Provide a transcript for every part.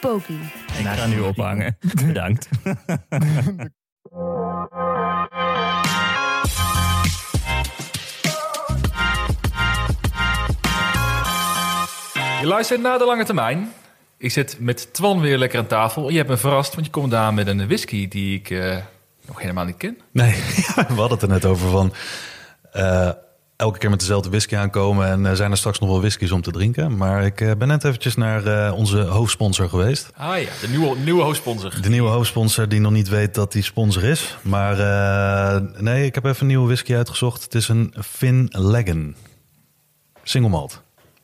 Poki. Ik ga nu ophangen. Bedankt. Je luistert naar de lange termijn. Ik zit met Twan weer lekker aan tafel. Je hebt me verrast, want je komt daar met een whisky die ik eh, nog helemaal niet ken. Nee, we hadden het er net over van eh, elke keer met dezelfde whisky aankomen en eh, zijn er straks nog wel whiskies om te drinken. Maar ik eh, ben net eventjes naar eh, onze hoofdsponsor geweest. Ah ja, de nieuwe, nieuwe hoofdsponsor. De nieuwe hoofdsponsor die nog niet weet dat die sponsor is. Maar nee, ik heb even een nieuwe whisky uitgezocht. Het is een Finn Leggen. Single malt.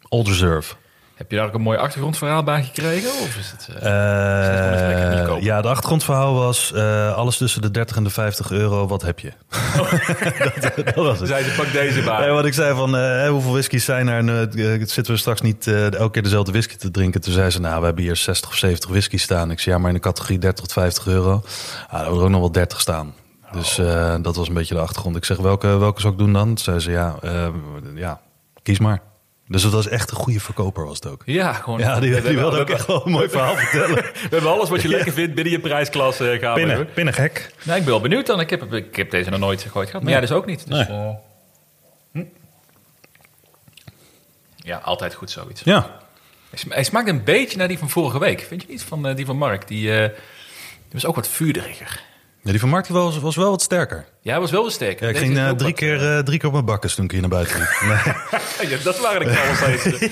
Old Reserve. Heb je daar ook een mooi achtergrondverhaal bij gekregen? Of is het, eh, Eh, ja, de achtergrondverhaal was eh, alles tussen de 30 en de 50 euro. Wat heb je? dat, dat was het. Zei ze, pak deze bij. Nee, wat ik zei van, hoeveel whiskies zijn er? Eh, zitten we straks niet elke keer dezelfde whisky te drinken? Toen zei ze, nou, we hebben hier 60 of 70 whiskies staan. Ik zei, ja, maar in de categorie 30 tot 50 euro. Ah, er ook nog wel 30 staan. Dus eh, dat was een beetje de achtergrond. Ik zeg, welke, welke zou ik doen dan? Toen zei ze, ja, ja, kies maar. Dus het was echt een goede verkoper was het ook. Ja, gewoon. Ja, die, die wilde ook echt wel een mooi verhaal vertellen. We hebben alles wat je lekker vindt binnen je prijsklasse eh, gaan. Pinnen, pinnen gek. Nou, ik ben wel benieuwd dan. Ik heb, ik heb deze nog nooit gegooid gehad. Maar jij dus ook niet. Dus, Nee. eh, hm. Ja, altijd goed zoiets. Ja, Hij sma- Hij smaakt een beetje naar die van vorige week. Vind je niet? Van eh, die van Mark. Die, eh, die was ook wat vuurderiger. Ja die van Mark was, was wel wat sterker. Ja, hij was wel wat sterker. Ja, ik Deze ging eh, drie, wat, keer, eh, drie keer op mijn bakkes toen ik hier naar buiten liep. Nee, Ja, dat waren de knallers deze.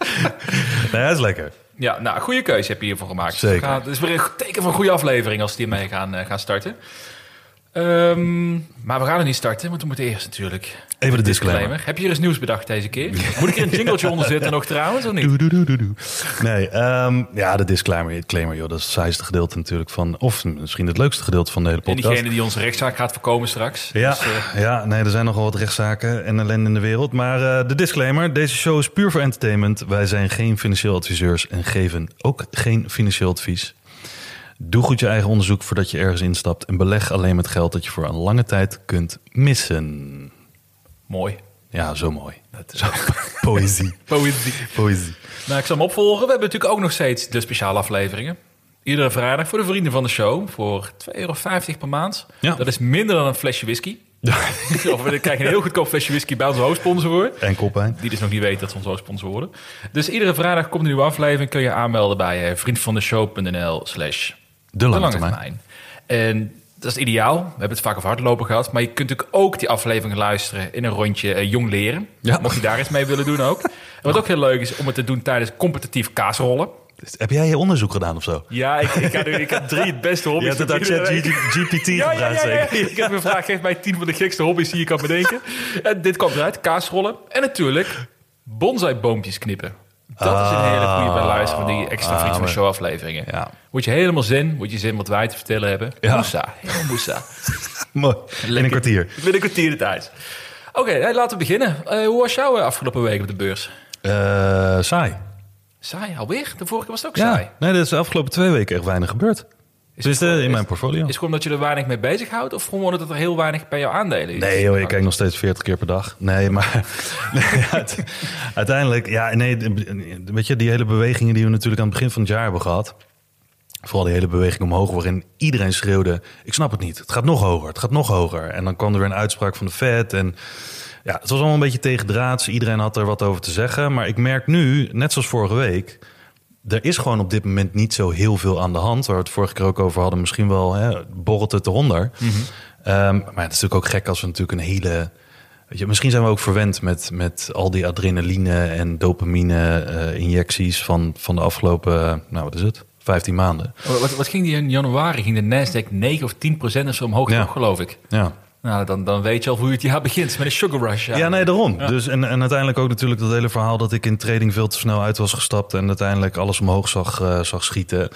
nee hij is lekker. Ja, nou, goede keuze heb je hiervoor gemaakt. Zeker. Het is weer een teken van een goede aflevering als die mee gaan, eh, gaan starten. Ehm, maar we gaan er niet starten, want we moeten eerst natuurlijk... Even de disclaimer. Heb je hier eens nieuws bedacht deze keer? Moet ik er een jingletje onder zetten nog trouwens, of niet? Doe, doe, doe, doe, doe. Nee, ehm, ja, de disclaimer, disclaimer, joh, dat is het saaiste gedeelte natuurlijk van, of misschien het leukste gedeelte van de hele En podcast. diegene die onze rechtszaak gaat voorkomen straks. Ja, Dus, eh, ja, nee, er zijn nogal wat rechtszaken en ellende in de wereld. Maar eh, de disclaimer, deze show is puur voor entertainment. Wij zijn geen financieel adviseurs en geven ook geen financieel advies. Doe goed je eigen onderzoek voordat je ergens instapt. En beleg alleen met geld dat je voor een lange tijd kunt missen. mooi. Ja, zo mooi. Zo, poëzie. Poëzie. Poëzie. Nou, ik zal hem opvolgen. We hebben natuurlijk ook nog steeds de speciale afleveringen. Iedere vrijdag voor de vrienden van de show. Voor 2,50 euro per maand. Ja. Dat is minder dan een flesje whisky. of we krijgen een heel goedkoop flesje whisky bij onze hoofdsponsor voor. En koppijn. Die dus nog niet weten dat ze onze hoofdsponsor worden. Dus iedere vrijdag komt een nieuwe aflevering. Kun je aanmelden bij eh, vriendvandeshow.nl slash De de lange termijn. termijn. En dat is ideaal. We hebben het vaak over hardlopen gehad. Maar je kunt natuurlijk ook die aflevering luisteren in een rondje eh, jong leren. Ja. Mocht je daar iets mee willen doen ook. En wat ook heel leuk is om het te doen tijdens competitief kaasrollen. Heb jij je onderzoek gedaan of zo? Ja, ik, ik, had, ik heb drie het beste Je hobby's. hebt het uit Iedere week. ChatGPT Ja, ja, gebruikt ja, ja. zeker? Ik heb gevraagd, geef mij tien van de gekste hobby's die je kan bedenken. En dit kwam eruit, kaasrollen. En natuurlijk bonsaiboompjes knippen. Dat is een hele goede bij luisteren van die extra Ah, Vriend van de maar- Show afleveringen. Ja. Word je helemaal zin, word je zin wat wij te vertellen hebben. Ja. Moesa, helemaal moesa. Mooi. In een kwartier. Binnen een kwartier de tijd. Oké, hey, laten we beginnen. Eh, hoe was jouw eh, afgelopen week op de beurs? Eh, saai. Saai, alweer? De vorige keer was het ook Ja, saai. nee, er is de afgelopen twee weken echt weinig gebeurd. Is Dus het gewoon- in mijn portfolio. Is het gewoon dat je er weinig mee bezighoudt? Of gewoon dat er heel weinig bij jouw aandelen is? Nee joh, ik kijk nog steeds 40 keer per dag. Nee, maar uiteindelijk, ja, nee, weet je, die hele bewegingen die we natuurlijk aan het begin van het jaar hebben gehad. Vooral die hele beweging omhoog, waarin iedereen schreeuwde: Ik snap het niet, het gaat nog hoger, het gaat nog hoger. En dan kwam er weer een uitspraak van de Fed. En ja, het was allemaal een beetje tegendraads. Iedereen had er wat over te zeggen. Maar ik merk nu, net zoals vorige week, er is gewoon op dit moment niet zo heel veel aan de hand. Waar we het vorige keer ook over hadden, misschien wel hè, borrelt het eronder. Ehm, maar het is natuurlijk ook gek als we natuurlijk een hele. Weet je, misschien zijn we ook verwend met, met al die adrenaline en dopamine eh, injecties van, van de afgelopen, nou wat is het, 15 maanden. Wat, wat ging die in januari? Ging de Nasdaq 9 of 10 procent of zo omhoog, Ja. geloof ik? Ja. Nou, dan, dan weet je al hoe het jaar begint met een sugar rush. Ja, nee, daarom. Dus, en, en uiteindelijk ook natuurlijk dat hele verhaal dat ik in trading veel te snel uit was gestapt en uiteindelijk alles omhoog zag, eh, zag schieten.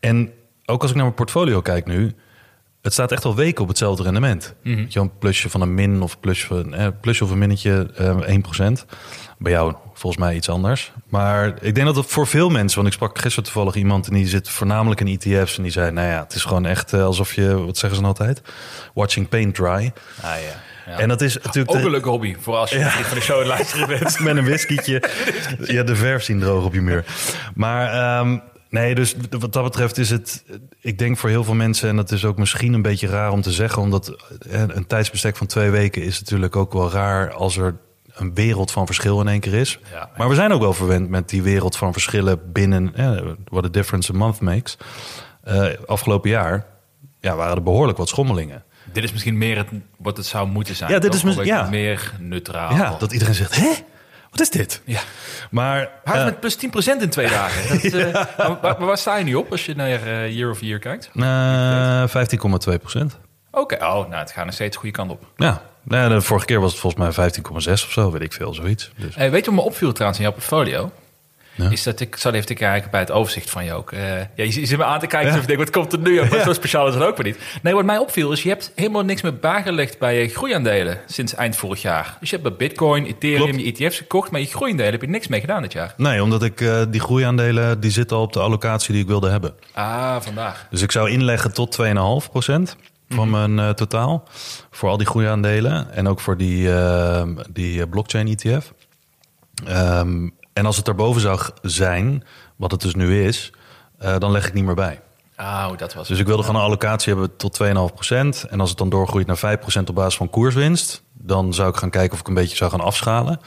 En ook als ik naar mijn portfolio kijk nu, het staat echt al weken op hetzelfde rendement. Mhm. Weet je, een plusje van een min of plusje van eh, plusje of een minnetje eh 1%. Bij jou volgens mij iets anders. Maar ik denk dat het voor veel mensen, want ik sprak gisteren toevallig iemand en die zit voornamelijk in ETF's en die zei, nou ja, het is gewoon echt eh, alsof je, wat zeggen ze nou altijd, watching paint dry. Ah, ja. Ja. En dat is natuurlijk Ook de- een leuke hobby, voor als je niet van de show luisteren bent. met een whiskietje. ja, de verf zien droog op je muur. Maar ehm, nee, dus wat dat betreft is het... Ik denk voor heel veel mensen, en dat is ook misschien een beetje raar om te zeggen... omdat een tijdsbestek van twee weken is natuurlijk ook wel raar... als er een wereld van verschil in één keer is. Ja. Maar we zijn ook wel verwend met die wereld van verschillen binnen... eh, what a difference a month makes. Eh, afgelopen jaar ja, waren er behoorlijk wat schommelingen. Dit is misschien meer het, wat het zou moeten zijn. Ja, dit is mis- Of ja. meer neutraal. Ja, dat iedereen zegt, hè? Wat is dit? Ja. Maar Hij eh, met plus 10% in twee dagen. Dat, eh, maar waar, waar sta je nu op als je naar eh, year over year kijkt? eh 15,2 procent. Oké, oh, nou, het gaat nog steeds de goede kant op. Ja, nou de vorige keer was het volgens mij 15,6 of zo, weet ik veel, zoiets. Dus, Eh, weet je wat me opviel trouwens in jouw portfolio? Ja. Is dat ik zat even te kijken bij het overzicht van je ook. Eh, ja, je, zit me aan te kijken Ja. alsof je denkt, wat komt er nu? op? Maar Ja. zo speciaal is het ook weer niet. Nee, wat mij opviel is, je hebt helemaal niks meer bijgelegd bij je groeiaandelen sinds eind vorig jaar. Dus je hebt bij Bitcoin, Ethereum, Klopt. je ETF's gekocht, maar je groeiaandelen heb je niks mee gedaan dit jaar. nee, omdat ik eh, die groeiaandelen, die zitten al op de allocatie die ik wilde hebben. Ah, vandaag. Dus ik zou inleggen tot 2,5 procent van mijn eh, totaal. Voor al die groeiaandelen en ook voor die, die blockchain ETF. Ehm, en als het daarboven zou zijn, wat het dus nu is, eh, dan leg ik niet meer bij. Hoe dat was. Dus ik wilde gewoon een allocatie hebben tot 2,5%. En als het dan doorgroeit naar 5% op basis van koerswinst, dan zou ik gaan kijken of ik een beetje zou gaan afschalen.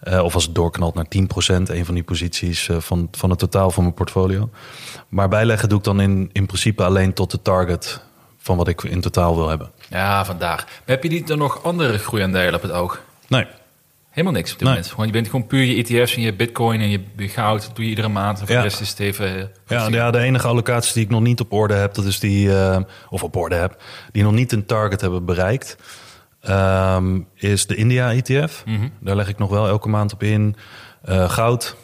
Eh, of als het doorknalt naar 10%, een van die posities eh, van, van het totaal van mijn portfolio. Maar bijleggen doe ik dan in, in principe alleen tot de target van wat ik in totaal wil hebben. Ja, vandaag. Maar heb je niet dan nog andere groeiaandelen op het oog? Nee, Helemaal niks op dit Nee. moment. Gewoon, je bent gewoon puur je ETF's en je bitcoin en je, goud. doe je iedere maand. Voor Ja. de rest is het even... eh, Ja, ja, de enige allocaties die ik nog niet op orde heb, dat is die, eh, of op orde heb, die nog niet een target hebben bereikt, ehm, is de India ETF. Mhm. Daar leg ik nog wel elke maand op in. Eh, goud.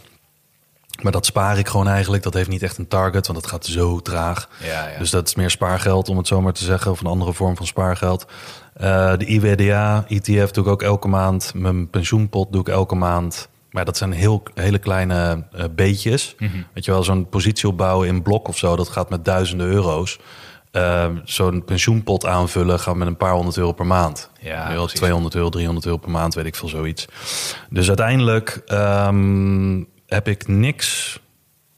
Maar dat spaar ik gewoon eigenlijk. Dat heeft niet echt een target, want dat gaat zo traag. Ja, ja. Dus dat is meer spaargeld, om het zo maar te zeggen. Of een andere vorm van spaargeld. Eh, de IWDA ETF doe ik ook elke maand. Mijn pensioenpot doe ik elke maand. Maar dat zijn heel, hele kleine eh, beetjes. Mhm. Weet je wel, zo'n positie opbouwen in blok of zo. Dat gaat met duizenden euro's. Eh, zo'n pensioenpot aanvullen gaat met een paar honderd euro per maand. Ja, Weet je wel, precies. 200 euro, 300 euro per maand, weet ik veel, zoiets. Dus uiteindelijk ehm, heb ik niks,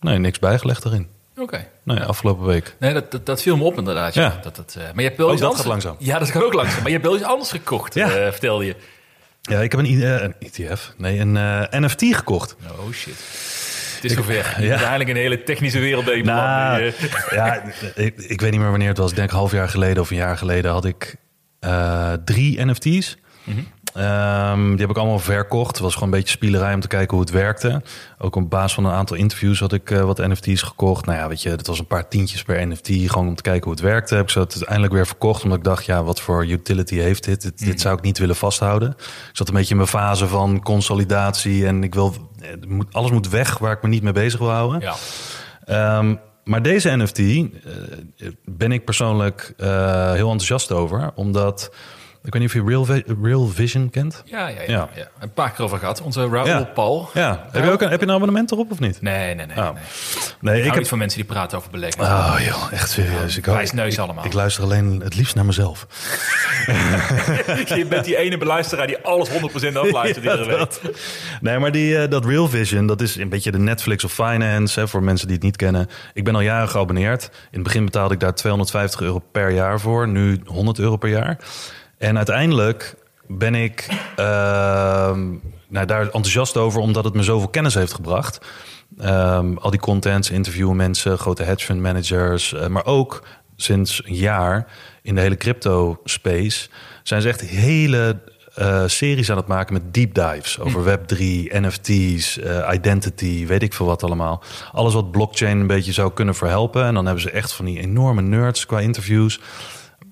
nee, niks bijgelegd erin. Oké. Nee, afgelopen week. Nee, dat, dat, dat viel me op inderdaad. Ja. Ja. Dat, dat, eh, maar je hebt wel Oh, iets dat anders... gaat langzaam. Ja, dat gaat ook langzaam. Maar je hebt wel iets anders gekocht, Ja. eh, vertelde je. Ja, ik heb een, eh, een ETF, nee, een NFT gekocht. Oh shit. Het is zover. Je ja. in een hele technische wereld ben je Nou, beland. Eh, ja, ik, ik weet niet meer wanneer het was. Ik denk half jaar geleden of een jaar geleden had ik drie NFT's. Mhm. Ehm, die heb ik allemaal verkocht. Het was gewoon een beetje spielerij om te kijken hoe het werkte. Ook op basis van een aantal interviews had ik eh, wat NFT's gekocht. Nou ja, weet je, het was een paar tientjes per NFT. Gewoon om te kijken hoe het werkte. Heb ik ze uiteindelijk weer verkocht. Omdat ik dacht, ja, wat voor utility heeft dit? Dit, dit zou ik niet willen vasthouden. Ik zat een beetje in mijn fase van consolidatie. En ik wil, moet- alles moet weg waar ik me niet mee bezig wil houden. ja. Ehm, maar deze NFT eh, ben ik persoonlijk eh, heel enthousiast over. Omdat, ik weet niet of je Real, Vi- Real Vision kent. Ja, ja, ja, Ja. ja. Een paar keer over gehad. Onze Raoul Ja. Paul. Ja, heb je, ook een, heb je een abonnement erop of niet? Nee, nee, nee. Oh. nee. Nee, Ik ik heb niet van mensen die praten over beleggen. Oh joh, echt serieus. Ik, Wijsneus ik- allemaal. Ik luister alleen het liefst naar mezelf. je bent die ene beluisteraar die alles 100% afluistert Ja, iedere week. dat. Nee, maar die, eh, dat Real Vision, dat is een beetje de Netflix of Finance, hè, voor mensen die het niet kennen. Ik ben al jaren geabonneerd. In het begin betaalde ik daar 250 euro per jaar voor, nu 100 euro per jaar. En uiteindelijk ben ik ehm, nou, daar enthousiast over, omdat het me zoveel kennis heeft gebracht. Ehm, al die contents, interviewen mensen, grote hedge fund managers, eh, maar ook sinds een jaar in de hele crypto space zijn ze echt hele eh, series aan het maken met deep dives over Web3, NFT's, eh, identity, weet ik veel wat allemaal. Alles wat blockchain een beetje zou kunnen verhelpen. En dan hebben ze echt van die enorme nerds qua interviews.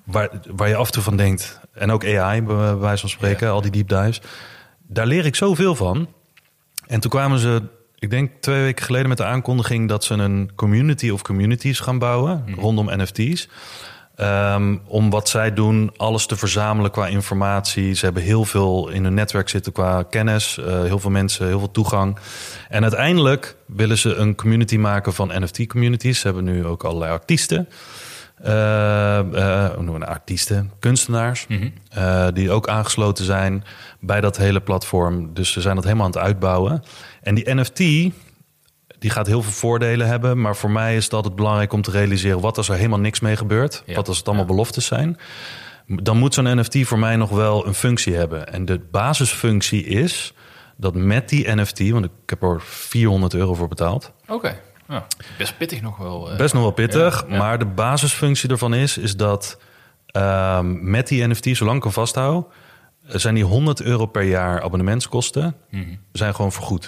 Waar, waar je af en toe van denkt, en ook AI bij wijze van spreken, al die deep dives. Daar leer ik zoveel van. En toen kwamen ze, ik denk twee weken geleden met de aankondiging dat ze een community of communities gaan bouwen rondom NFT's. Ehm, om wat zij doen, alles te verzamelen qua informatie. Ze hebben heel veel in hun netwerk zitten qua kennis. eh, heel veel mensen, heel veel toegang. En uiteindelijk willen ze een community maken van NFT-communities. Ze hebben nu ook allerlei artiesten. Dat? artiesten, kunstenaars, eh, die ook aangesloten zijn bij dat hele platform. Dus ze zijn dat helemaal aan het uitbouwen. En die NFT, die gaat heel veel voordelen hebben. Maar voor mij is het altijd belangrijk om te realiseren... wat als er helemaal niks mee gebeurt? Ja. Wat als het allemaal beloftes zijn? Dan moet zo'n NFT voor mij nog wel een functie hebben. En de basisfunctie is dat met die NFT... want ik heb er 400 euro voor betaald... Oké. Ja, best pittig nog wel. Best nog wel pittig, Ja, maar de basisfunctie ervan is... is dat ehm, met die NFT, zolang ik hem vasthoud... zijn die 100 euro per jaar abonnementskosten... zijn gewoon vergoed.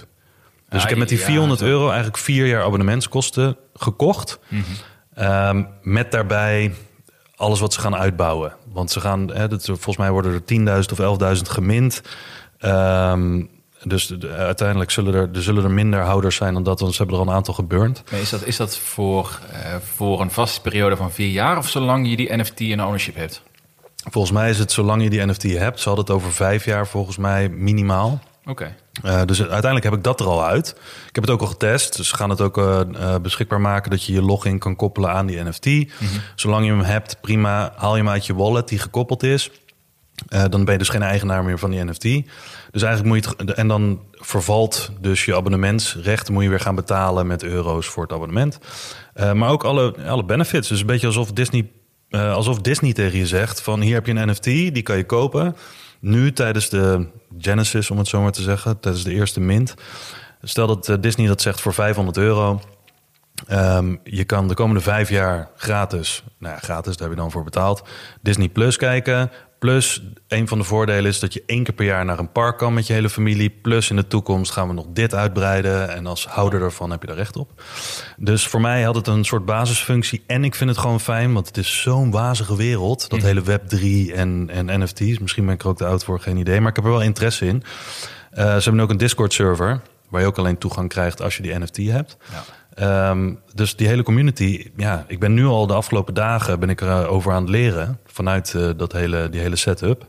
Dus Ah, ik heb met die ja, 400 zo. euro eigenlijk vier jaar abonnementskosten gekocht. Mhm. Ehm, met daarbij alles wat ze gaan uitbouwen. Want ze gaan, hè, dat, volgens mij worden er 10.000 of 11.000 gemint. Ehm, dus de- de- uiteindelijk zullen er, er zullen er minder houders zijn dan dat. Want ze hebben er al een aantal geburnt. Maar is dat, is dat voor, eh, voor een vaste periode van vier jaar of zolang je die NFT in ownership hebt? Volgens mij is het zolang je die NFT hebt. Ze hadden het over vijf jaar volgens mij minimaal. Oké. Eh, dus uiteindelijk heb ik dat er al uit. Ik heb het ook al getest. Dus ze gaan het ook eh, beschikbaar maken dat je je login kan koppelen aan die NFT. Zolang je hem hebt, prima. Haal je hem uit je wallet die gekoppeld is. Dan ben je dus geen eigenaar meer van die NFT. Dus eigenlijk moet je het. En dan vervalt dus je abonnementsrechten. Moet je weer gaan betalen met euro's voor het abonnement. Eh, maar ook alle, alle benefits. Dus een beetje alsof Disney, eh, alsof Disney tegen je zegt: van hier heb je een NFT, die kan je kopen. Nu tijdens de Genesis, om het zo maar te zeggen, tijdens de eerste mint. Stel dat eh, Disney dat zegt voor 500 euro. Ehm, je kan de komende vijf jaar gratis, nou ja, gratis, daar heb je dan voor betaald, Disney Plus kijken. Plus, een van de voordelen is dat je één keer per jaar naar een park kan met je hele familie. Plus, in de toekomst gaan we nog dit uitbreiden. En als houder daarvan heb je daar recht op. Dus voor mij had het een soort basisfunctie. En ik vind het gewoon fijn, want het is zo'n wazige wereld. Dat hele Web3 en, en NFT's. Misschien ben ik er ook te oud voor, geen idee. Maar ik heb er wel interesse in. Eh, ze hebben ook een Discord-server. Waar je ook alleen toegang krijgt als je die NFT hebt. Ja. Ehm, dus die hele community, ja, ik ben nu al de afgelopen dagen ben ik er over aan het leren vanuit eh, dat hele, die hele setup.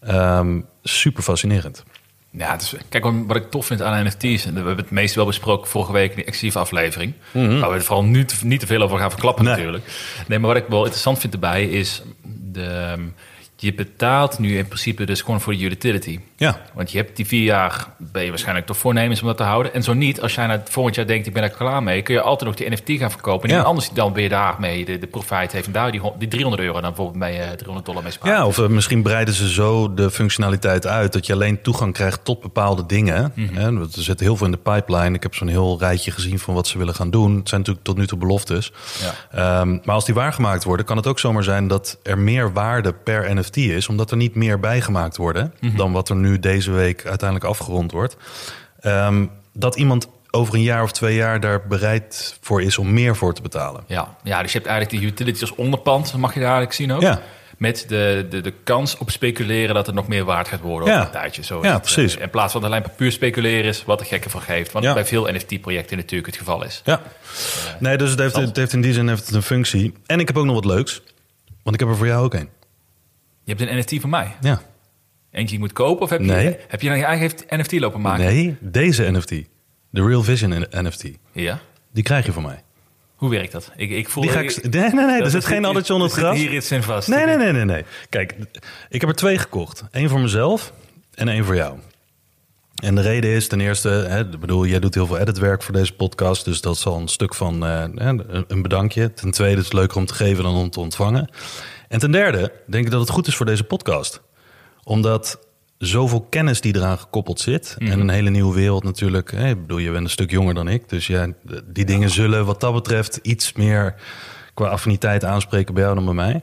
Ehm, super fascinerend. Ja, dus, kijk, wat ik tof vind aan NFT's, en we hebben het meest wel besproken vorige week in die exclusieve aflevering, waar we het vooral nu te- niet te veel over gaan verklappen. Nee. natuurlijk. Nee, maar wat ik wel interessant vind erbij is, de, ehm, je betaalt nu in principe dus gewoon voor de utility. Ja, Want je hebt die vier jaar, ben je waarschijnlijk toch voornemens om dat te houden. En zo niet, als jij het volgend jaar denkt, ik ben er klaar mee, kun je altijd nog die NFT gaan verkopen. En Ja. anders dan je daarmee de, de profijt heeft. En daar die, die 300 euro dan bijvoorbeeld mee, eh, 300 dollar mee sparen. ja of eh, misschien breiden ze zo de functionaliteit uit dat je alleen toegang krijgt tot bepaalde dingen. Want er zit heel veel in de pipeline. Ik heb zo'n heel rijtje gezien van wat ze willen gaan doen. Het zijn natuurlijk tot nu toe beloftes. Ja. Ehm, maar als die waargemaakt worden, kan het ook zomaar zijn dat er meer waarde per NFT is, omdat er niet meer bijgemaakt worden dan wat er nu deze week uiteindelijk afgerond wordt. Ehm, dat iemand over een jaar of twee jaar daar bereid voor is om meer voor te betalen. Ja, ja, dus je hebt eigenlijk die utilities als onderpand, mag je daar eigenlijk zien ook. Ja. Met de, de, de kans op speculeren dat het nog meer waard gaat worden Ja. over een tijdje. Zo Ja, het, precies. eh, In plaats van alleen puur speculeren is wat de gekke van geeft. Wat Ja. bij veel NFT-projecten natuurlijk het geval is. Ja. Nee, dus het heeft, het heeft in die zin heeft het een functie. En ik heb ook nog wat leuks. Want ik heb er voor jou ook een. Je hebt een NFT van mij. Ja. Eentje moet kopen of heb je, Nee. heb je dan je eigen NFT lopen maken? Nee, deze NFT. De Real Vision NFT. Ja. Die krijg je van mij. Hoe werkt dat? Ik, ik voel Die ga ik... Nee, nee, nee. Er zit geen addertje onder het gras. hier iets in vast. Nee, nee, nee, nee, nee. Kijk, ik heb er twee gekocht. Eén voor mezelf en één voor jou. En de reden is ten eerste, hè, ik bedoel, jij doet heel veel editwerk voor deze podcast, dus dat is al een stuk van eh, een een bedankje. Ten tweede is het leuker om te geven dan om te ontvangen. En ten derde denk ik dat het goed is voor deze podcast, omdat zoveel kennis die eraan gekoppeld zit en een hele nieuwe wereld natuurlijk. Ik bedoel, je bent een stuk jonger dan ik, dus ja, die dingen zullen wat dat betreft iets meer qua affiniteit aanspreken bij jou dan bij mij.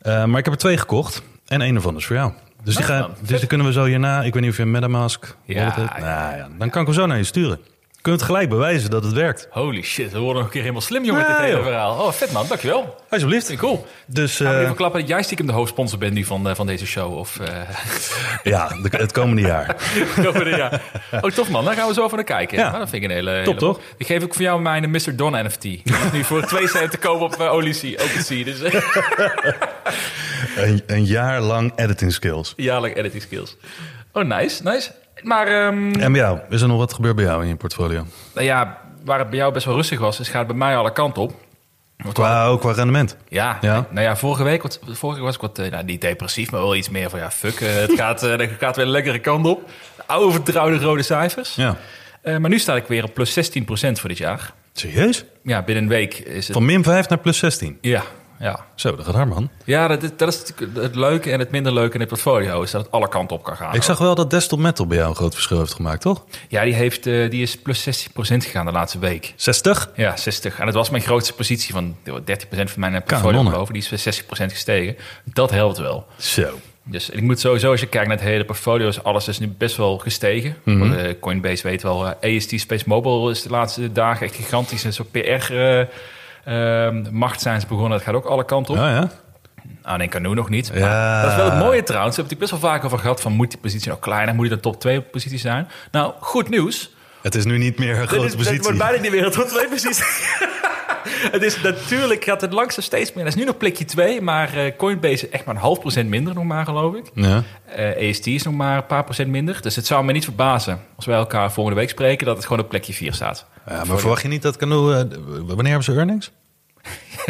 Eh, maar ik heb er twee gekocht en één ervan is voor jou. Dus, die, Nou, ga, dus die kunnen we zo hierna. Ik weet niet of je een MetaMask ja, Nou ja, dan kan ik hem zo naar je sturen. Kun je het gelijk bewijzen dat het werkt. Holy shit, we worden nog een keer helemaal slim, jongen, met dit hele joh. verhaal. Oh, vet man, dankjewel. Alsjeblieft. Ik cool. Dus Gaan we eh, even klappen dat jij stiekem de hoofdsponsor bent nu van, eh, van deze show? Of, eh ja, het komende jaar. ja. Oh, tof man, daar gaan we zo over naar kijken. Ja. Maar dat vind ik een hele... hele Top, toch? Die geef ik voor jou mijn Mr. Don NFT. Nu voor twee cent te kopen op uh, OpenSea. Dus een, een jaar lang editing skills. jaarlijk editing skills. Oh, nice, nice. Maar ehm, En bij jou, is er nog wat gebeurd bij jou in je portfolio? nou ja, waar het bij jou best wel rustig was, is gaat het bij mij alle kanten op. Qua, ook qua rendement. Ja, Ja. nou ja, vorige week, wat, vorige week was ik wat, eh, nou, niet depressief, maar wel iets meer van, ja, fuck, eh, het gaat, eh, het gaat weer een lekkere kant op. Oude vertrouwde rode cijfers. Ja. Eh, maar nu sta ik weer op plus 16% voor dit jaar. Serieus? Ja, binnen een week is het... Van min 5 naar plus 16. Ja, ja. Zo, dat gaat hard, man. Ja, dat, is- dat is het leuke en het minder leuke in het portfolio, is dat het alle kanten op kan gaan. Ik zag wel dat Desktop Metal bij jou een groot verschil heeft gemaakt, toch? Ja, die, heeft, eh, die is plus 16% gegaan de laatste week. 60? Ja, 60. En dat was mijn grootste positie van 30% van mijn portfolio Kanonnen. geloof ik. Die is 60% gestegen. Dat helpt wel. Zo. Dus ik moet sowieso, als je kijkt naar het hele portfolio, is alles is nu best wel gestegen. Mhm. Eh, Coinbase weet wel, eh, AST Space Mobile is de laatste dagen echt gigantisch. En zo PR eh, macht zijn ze begonnen. Dat gaat ook alle kanten op. Ja, ja. Ah, nee, Canoe nog niet. Ja. Dat is wel het mooie trouwens. Daar heb ik best wel vaak over gehad van moet die positie nog kleiner, moet die de top 2 positie zijn? Nou, goed nieuws. Het is nu niet meer een grote is- positie. wordt bijna niet meer een 2 positie. het is natuurlijk gaat het langzaam steeds meer. Dat is nu nog plekje 2, maar eh, Coinbase is echt maar een half procent minder nog maar geloof ik. Ja. Eh AST is nog maar een paar procent minder. Dus het zou me niet verbazen als wij elkaar volgende week spreken dat het gewoon op plekje 4 staat. ja, maar verwacht je niet dat Canoe... eh, wanneer hebben ze earnings?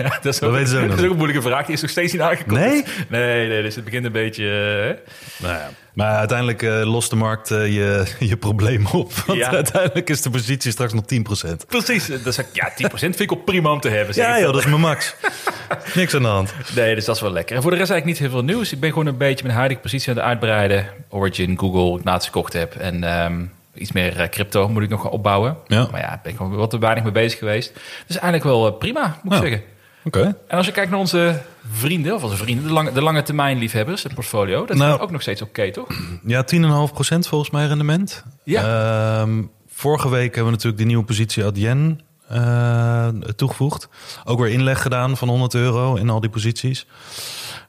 Ja, dat is ook, dat is ook een moeilijke vraag. Die is nog steeds niet aangekomen. Nee? Nee, nee, dus het begint een beetje... eh, Nou ja. Maar uiteindelijk eh, lost de markt eh, je, je probleem op. Want Ja. uiteindelijk is de positie straks nog 10%. precies. Dus ik- ja, 10% vind ik ook prima om te hebben. zeg Ja ik joh, dat is mijn max. Niks aan de hand. Nee, dus dat is wel lekker. En voor de rest eigenlijk niet heel veel nieuws. Ik ben gewoon een beetje mijn huidige positie aan het uitbreiden. Origin, Google, ik laatst gekocht heb. En ehm, iets meer crypto moet ik nog gaan opbouwen. Ja. Maar ja, ik ben gewoon wat te weinig mee bezig geweest. Dus eigenlijk wel prima, moet ik Ja. zeggen. Oké. En als je kijkt naar onze vrienden, of onze vrienden, de lange, de lange termijn liefhebbers, het portfolio, dat Nou. is ook nog steeds oké, toch? Ja, 10,5% volgens mij rendement. Ehm, vorige week hebben we natuurlijk die nieuwe positie Adyen eh, toegevoegd. Ook weer inleg gedaan van 100 euro in al die posities.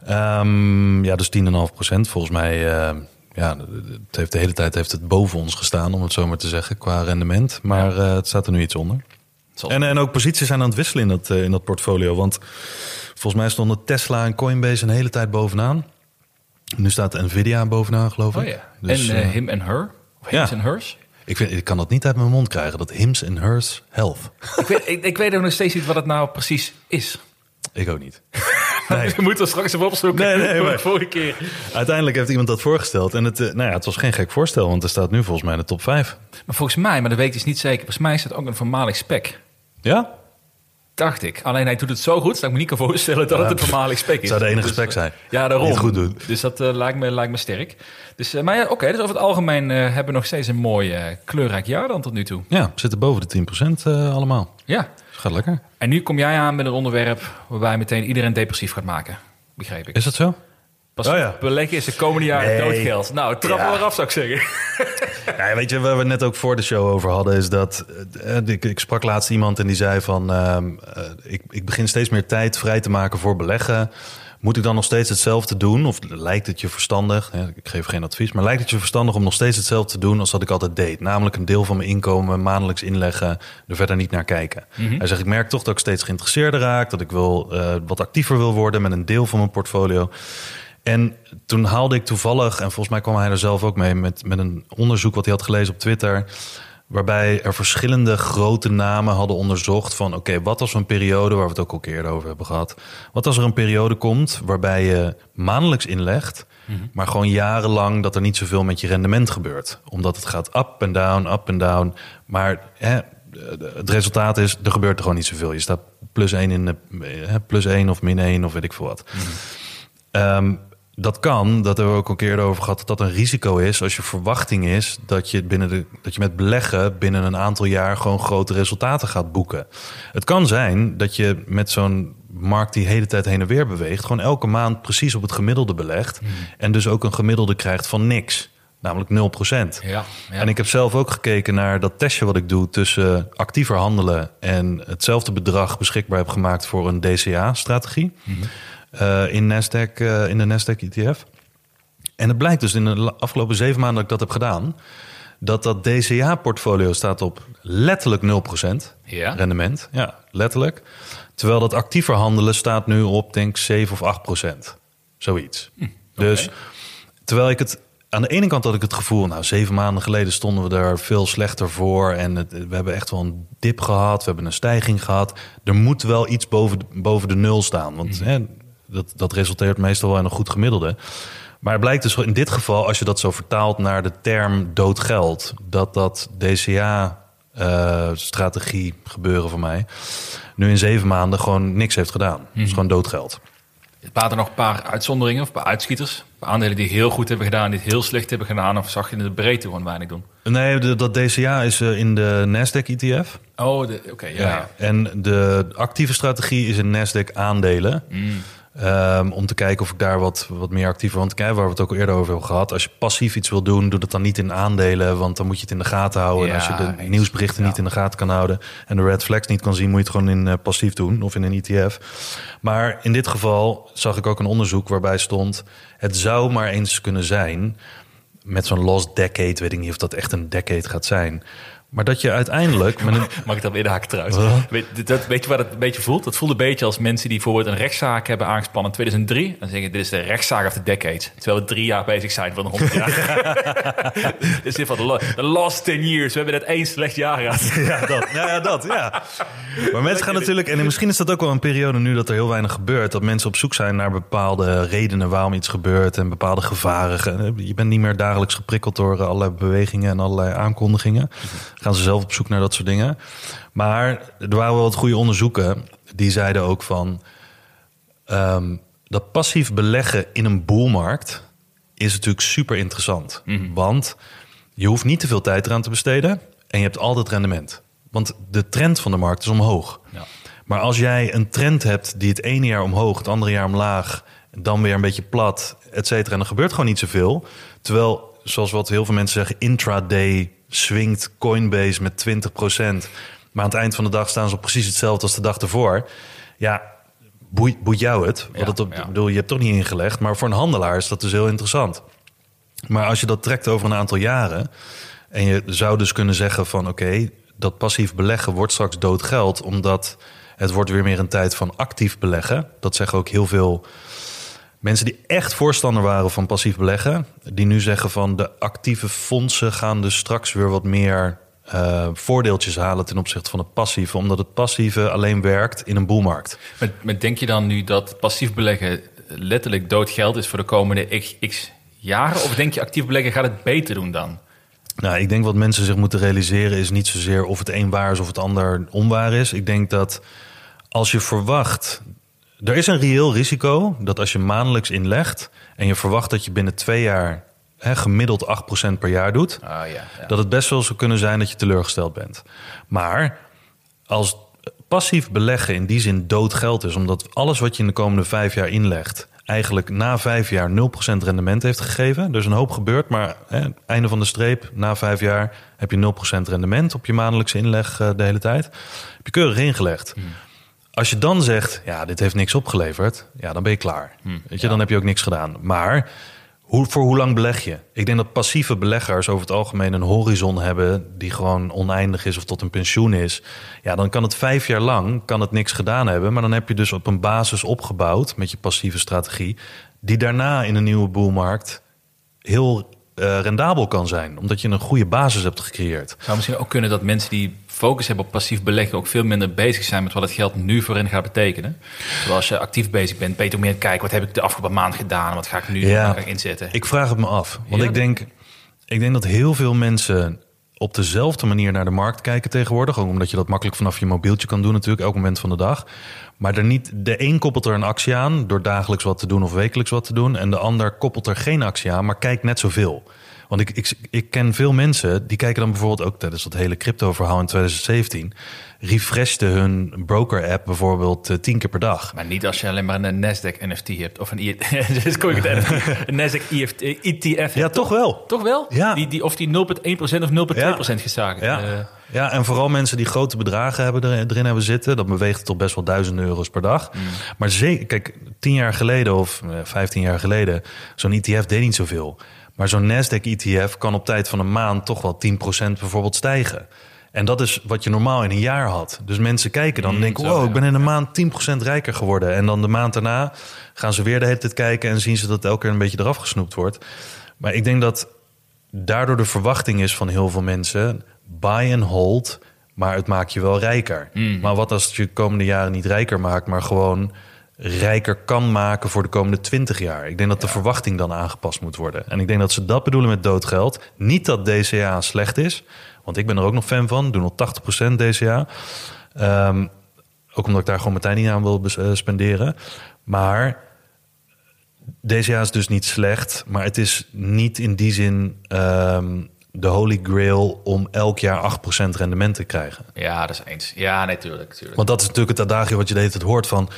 Ehm, ja, dus 10,5% volgens mij. eh, ja, het heeft de hele tijd heeft het boven ons gestaan, om het zo maar te zeggen, qua rendement. Maar eh, het staat er nu iets onder. En, en ook posities zijn aan het wisselen in dat, eh, in dat portfolio. Want volgens mij stonden Tesla en Coinbase een hele tijd bovenaan. Nu staat Nvidia bovenaan, geloof ik. Oh ja. Dus, en eh, him en her? Of hims ja. en hers? ik, vind, ik kan dat niet uit mijn mond krijgen, dat hims en hers health. ik, weet, ik, ik weet ook nog steeds niet wat het nou precies is. Ik ook niet. Nee. We moeten straks even opzoeken. Nee, nee, maar- vorige keer. Uiteindelijk heeft iemand dat voorgesteld. En het, eh, nou ja, het was geen gek voorstel, want er staat nu volgens mij in de top 5. Maar volgens mij, maar dat weet ik dus niet zeker. Volgens mij is het ook een voormalig spec. Ja? Dacht ik. Alleen hij doet het zo goed dat ik me niet kan voorstellen dat het een voormalig spec is. zou de enige Dus, spec eh, zijn. Ja, daarom. Het goed doet. Dus dat eh, lijkt, me, lijkt me sterk. Dus, maar ja, oké, dus over het algemeen hebben we nog steeds een mooi kleurrijk jaar dan tot nu toe. Ja, we zitten boven de 10% eh, allemaal. Ja. Gaat lekker. En nu kom jij aan met een onderwerp waarbij meteen iedereen depressief gaat maken. Begreep ik. Is dat zo? Pas Oh ja. beleggen is de komende jaren Nee. doodgeld. Nou, trap Ja. er maar af zou ik zeggen. Ja, weet je, waar we het net ook voor de show over hadden, is dat eh, ik, ik sprak laatst iemand en die zei van, ehm, eh, ik, ik begin steeds meer tijd vrij te maken voor beleggen. Moet ik dan nog steeds hetzelfde doen? Of lijkt het je verstandig? hè, Ik geef geen advies, maar lijkt het je verstandig om nog steeds hetzelfde te doen als dat ik altijd deed? Namelijk een deel van mijn inkomen maandelijks inleggen, er verder niet naar kijken. Hij zegt, ik merk toch dat ik steeds geïnteresseerder raak, dat ik wil, eh, wat actiever wil worden met een deel van mijn portfolio. En toen haalde ik toevallig, en volgens mij kwam hij er zelf ook mee, met, met een onderzoek wat hij had gelezen op Twitter. Waarbij er verschillende grote namen hadden onderzocht van oké, wat als een periode waar we het ook al keer over hebben gehad. Wat als er een periode komt waarbij je maandelijks inlegt, maar gewoon jarenlang dat er niet zoveel met je rendement gebeurt. Omdat het gaat up en down, up en down. Maar hè, het resultaat is, er gebeurt er gewoon niet zoveel. Je staat plus 1 in de, hè, plus 1 of min 1 of weet ik veel wat. Ehm, dat kan, dat hebben we ook al een keer over gehad, dat dat een risico is als je verwachting is dat je, binnen de, dat je met beleggen binnen een aantal jaar gewoon grote resultaten gaat boeken. Het kan zijn dat je met zo'n markt die de hele tijd heen en weer beweegt, gewoon elke maand precies op het gemiddelde belegt. En dus ook een gemiddelde krijgt van niks. namelijk 0%. Ja, ja. En ik heb zelf ook gekeken naar dat testje wat ik doe tussen actiever handelen en hetzelfde bedrag beschikbaar heb gemaakt voor een DCA-strategie eh, in, Nasdaq, eh, in de Nasdaq ETF. En het blijkt dus in de afgelopen zeven maanden dat ik dat heb gedaan, dat dat DCA-portfolio staat op letterlijk 0% Ja. rendement. Ja, letterlijk. Terwijl dat actiever handelen staat nu op, denk ik, 7 of 8%. Zoiets. Dus terwijl ik het aan de ene kant had ik het gevoel, nou, zeven maanden geleden stonden we er veel slechter voor. En het, we hebben echt wel een dip gehad. We hebben een stijging gehad. Er moet wel iets boven de, boven de nul staan. Want hè, dat, dat resulteert meestal wel in een goed gemiddelde. Maar het blijkt dus in dit geval, als je dat zo vertaalt naar de term dood geld, dat dat DCA-strategie gebeuren voor mij nu in zeven maanden gewoon niks heeft gedaan. Het is gewoon doodgeld. Waren er nog een paar uitzonderingen of een paar uitschieters? Aandelen die heel goed hebben gedaan, die het heel slecht hebben gedaan? Of zag je in de breedte gewoon weinig doen? Nee, de- dat DCA is eh, in de Nasdaq ETF. Oh, oké, ja. ja. En de actieve strategie is in Nasdaq aandelen. Ehm, om te kijken of ik daar wat, wat meer actiever... Want kijk, waar we het ook al eerder over hebben gehad... als je passief iets wil doen, doe dat dan niet in aandelen... want dan moet je het in de gaten houden. en als je de eens. nieuwsberichten Ja. niet in de gaten kan houden... en de red flags niet kan zien... moet je het gewoon in eh, passief doen of in een ETF. Maar in dit geval zag ik ook een onderzoek waarbij stond... het zou maar eens kunnen zijn... met zo'n lost decade, weet ik niet of dat echt een decade gaat zijn... maar dat je uiteindelijk... met een, Mag ik dat weer haken trouwens? Wat? Weet, dat, weet je wat het een beetje voelt? Het voelt een beetje als mensen die bijvoorbeeld een rechtszaak hebben aangespannen in 2003. En zeggen, dit is de rechtszaak of the decade. Terwijl we drie jaar bezig zijn van de 100 jaar. dit is dit van de, the last 10 years. We hebben net één slecht jaar gehad. Ja, dat. Ja, ja, dat, ja. Maar mensen gaan natuurlijk... En misschien is dat ook wel een periode nu dat er heel weinig gebeurt. Dat mensen op zoek zijn naar bepaalde redenen waarom iets gebeurt. En bepaalde gevaren. Je bent niet meer dagelijks geprikkeld door allerlei bewegingen en allerlei aankondigingen. Gaan ze zelf op zoek naar dat soort dingen. Maar er waren wel wat goede onderzoeken. Die zeiden ook van... ehm, dat passief beleggen in een boelmarkt is natuurlijk super interessant. Want je hoeft niet te veel tijd eraan te besteden en je hebt altijd rendement. Want de trend van de markt is omhoog. Ja. Maar als jij een trend hebt die het ene jaar omhoog, het andere jaar omlaag, dan weer een beetje plat, et cetera, en er gebeurt gewoon niet zoveel. Terwijl, zoals wat heel veel mensen zeggen, intraday swingt Coinbase met 20%. Maar aan het eind van de dag staan ze op precies hetzelfde als de dag ervoor. Ja, boeit, boeit jou het? Want Ja, ja. ik bedoel, je hebt toch niet ingelegd. Maar voor een handelaar is dat dus heel interessant. Maar als je dat trekt over een aantal jaren... en je zou dus kunnen zeggen van... oké, dat passief beleggen wordt straks dood geld... omdat het wordt weer meer een tijd van actief beleggen. Dat zeggen ook heel veel mensen die echt voorstander waren van passief beleggen... die nu zeggen van de actieve fondsen gaan dus straks weer wat meer... eh, voordeeltjes halen ten opzichte van het passieve... omdat het passieve alleen werkt in een boelmarkt. Maar, maar denk je dan nu dat passief beleggen letterlijk dood geld is voor de komende x, x jaren? Of denk je actief beleggen gaat het beter doen dan? Nou, ik denk wat mensen zich moeten realiseren is niet zozeer of het een waar is of het ander onwaar is. Ik denk dat als je verwacht. Er is een reëel risico dat als je maandelijks inlegt en je verwacht dat je binnen twee jaar hè, gemiddeld 8% per jaar doet, Ah ja, ja. dat het best wel zou kunnen zijn dat je teleurgesteld bent. Maar als passief beleggen in die zin dood geld is, omdat alles wat je in de komende vijf jaar inlegt, eigenlijk na vijf jaar 0% rendement heeft gegeven. Is een hoop gebeurd, maar hè, einde van de streep, na vijf jaar heb je 0% rendement op je maandelijkse inleg eh, de hele tijd. Heb je keurig ingelegd. Als je dan zegt, ja, dit heeft niks opgeleverd, ja, dan ben je klaar. Weet je, dan heb je ook niks gedaan. Maar hoe, voor hoe lang beleg je? Ik denk dat passieve beleggers over het algemeen een horizon hebben die gewoon oneindig is of tot een pensioen is. Ja, dan kan het vijf jaar lang kan het niks gedaan hebben, maar dan heb je dus op een basis opgebouwd met je passieve strategie, die daarna in een nieuwe boelmarkt heel eh, rendabel kan zijn, omdat je een goede basis hebt gecreëerd. zou misschien ook kunnen dat mensen die focus hebben op passief beleggen ook veel minder bezig zijn met wat het geld nu voor hen gaat betekenen. Terwijl als je actief bezig bent, toch meer kijken wat heb ik de afgelopen maand gedaan, wat ga ik nu Ja. wat ga ik inzetten. Ik vraag het me af. Want Ja? ik, denk, ik denk dat heel veel mensen op dezelfde manier naar de markt kijken tegenwoordig. Ook omdat je dat makkelijk vanaf je mobieltje kan doen natuurlijk, elk moment van de dag. Maar er niet, de een koppelt er een actie aan door dagelijks wat te doen of wekelijks wat te doen. En de ander koppelt er geen actie aan, maar kijkt net zoveel. Want ik, ik, ik ken veel mensen die kijken dan bijvoorbeeld ook tijdens dat hele crypto-verhaal in 2017. refreshten hun broker-app bijvoorbeeld eh, tien keer per dag. Maar niet als je alleen maar een Nasdaq NFT hebt. Of een, I dus kon ik het een Nasdaq ETF. Ja, toch wel. Toch wel? Ja. Die, die, of die 0,1% of 0,2% Ja. gezagen. Ja. Eh, ja, en vooral mensen die grote bedragen hebben er, erin hebben zitten. Dat beweegt tot best wel duizenden euro's per dag. Maar zeker, kijk, tien jaar geleden of eh, vijftien jaar geleden... zo'n ETF deed niet zoveel. Maar zo'n Nasdaq-ETF kan op tijd van een maand... toch wel 10% bijvoorbeeld stijgen. En dat is wat je normaal in een jaar had. Dus mensen kijken dan en denken... zo, wow, ja. ik ben in een maand 10% rijker geworden. En dan de maand daarna gaan ze weer de hele tijd kijken... en zien ze dat elke keer een beetje eraf gesnoept wordt. Maar ik denk dat daardoor de verwachting is van heel veel mensen: buy and hold, maar het maakt je wel rijker. Maar wat als het je de komende jaren niet rijker maakt, maar gewoon rijker kan maken voor de komende 20 jaar? Ik denk dat de verwachting dan aangepast moet worden. En ik denk dat ze dat bedoelen met doodgeld. Niet dat DCA slecht is, want ik ben er ook nog fan van. Doe nog 80% DCA. Ook omdat ik daar gewoon mijn tijd niet aan wil eh, spenderen. Maar DCA is dus niet slecht, maar het is niet in die zin ehm, de holy grail om elk jaar 8% rendement te krijgen. ja, dat is eens. Ja, nee, tuurlijk. tuurlijk. Want dat is natuurlijk het adagio wat je de hele tijd hoort van...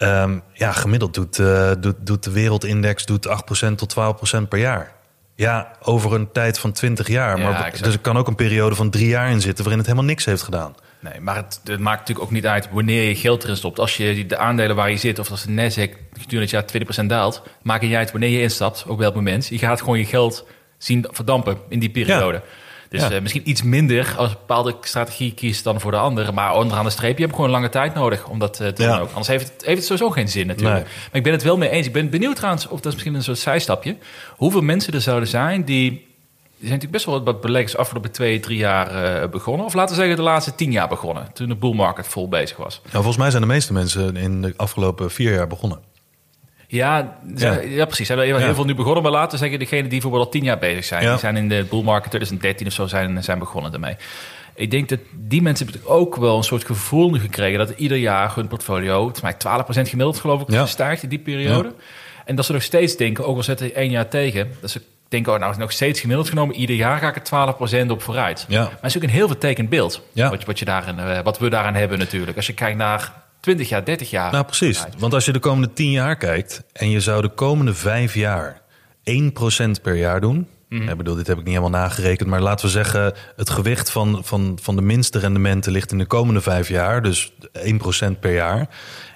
ehm, ja, gemiddeld doet, eh, doet, doet de wereldindex doet 8% tot 12% per jaar. Ja, over een tijd van 20 jaar. Ja, maar exact. dus er kan ook een periode van drie jaar in zitten... waarin het helemaal niks heeft gedaan. Nee, maar het, het maakt natuurlijk ook niet uit wanneer je geld erin stopt. Als je de aandelen waar je zit, of als de Nasdaq gedurende het jaar 20% daalt, maakt het niet uit wanneer je instapt, op welk moment. Je gaat gewoon je geld zien verdampen in die periode. Dus Ja. eh, misschien iets minder als een bepaalde strategie kiest dan voor de andere. Maar onderaan de streep, je hebt gewoon lange tijd nodig om dat eh, te Ja. doen ook. Anders heeft het, heeft het sowieso geen zin natuurlijk. Nee. Maar ik ben het wel mee eens. Ik ben benieuwd trouwens, of dat is misschien een soort zijstapje. Hoeveel mensen er zouden zijn die... Er zijn natuurlijk best wel wat beleggers afgelopen twee, drie jaar eh, begonnen. Of laten we zeggen de laatste tien jaar begonnen. Toen de bull market vol bezig was. Nou, volgens mij zijn de meeste mensen in de afgelopen vier jaar begonnen. Ja, ja. Ja. precies. Er zijn heel Ja. veel nu begonnen. Maar laten we zeggen, degenen die bijvoorbeeld al tien jaar bezig zijn. Die zijn in de bull market 2013 of zo zijn, zijn begonnen daarmee. Ik denk dat die mensen hebben ook wel een soort gevoel nu gekregen... dat ieder jaar hun portfolio, mij 12% gemiddeld geloof ik, stijgt in die periode. En dat ze nog steeds denken, ook al zetten ze één jaar tegen... dat ze denken, oh, nou is het nog steeds gemiddeld genomen... ieder jaar ga ik er 12% op vooruit. Ja. Maar het is ook een heel vertekend beeld Ja. wat, je, wat, je daarin, eh, wat we daaraan hebben natuurlijk. Als je kijkt naar 20 jaar, 30 jaar... Nou, precies. Want als je de komende 10 jaar kijkt en je zou de komende 5 jaar 1% per jaar doen. Ik bedoel, dit heb ik niet helemaal nagerekend, maar laten we zeggen: het gewicht van, van, van de minste rendementen ligt in de komende 5 jaar, dus 1% per jaar.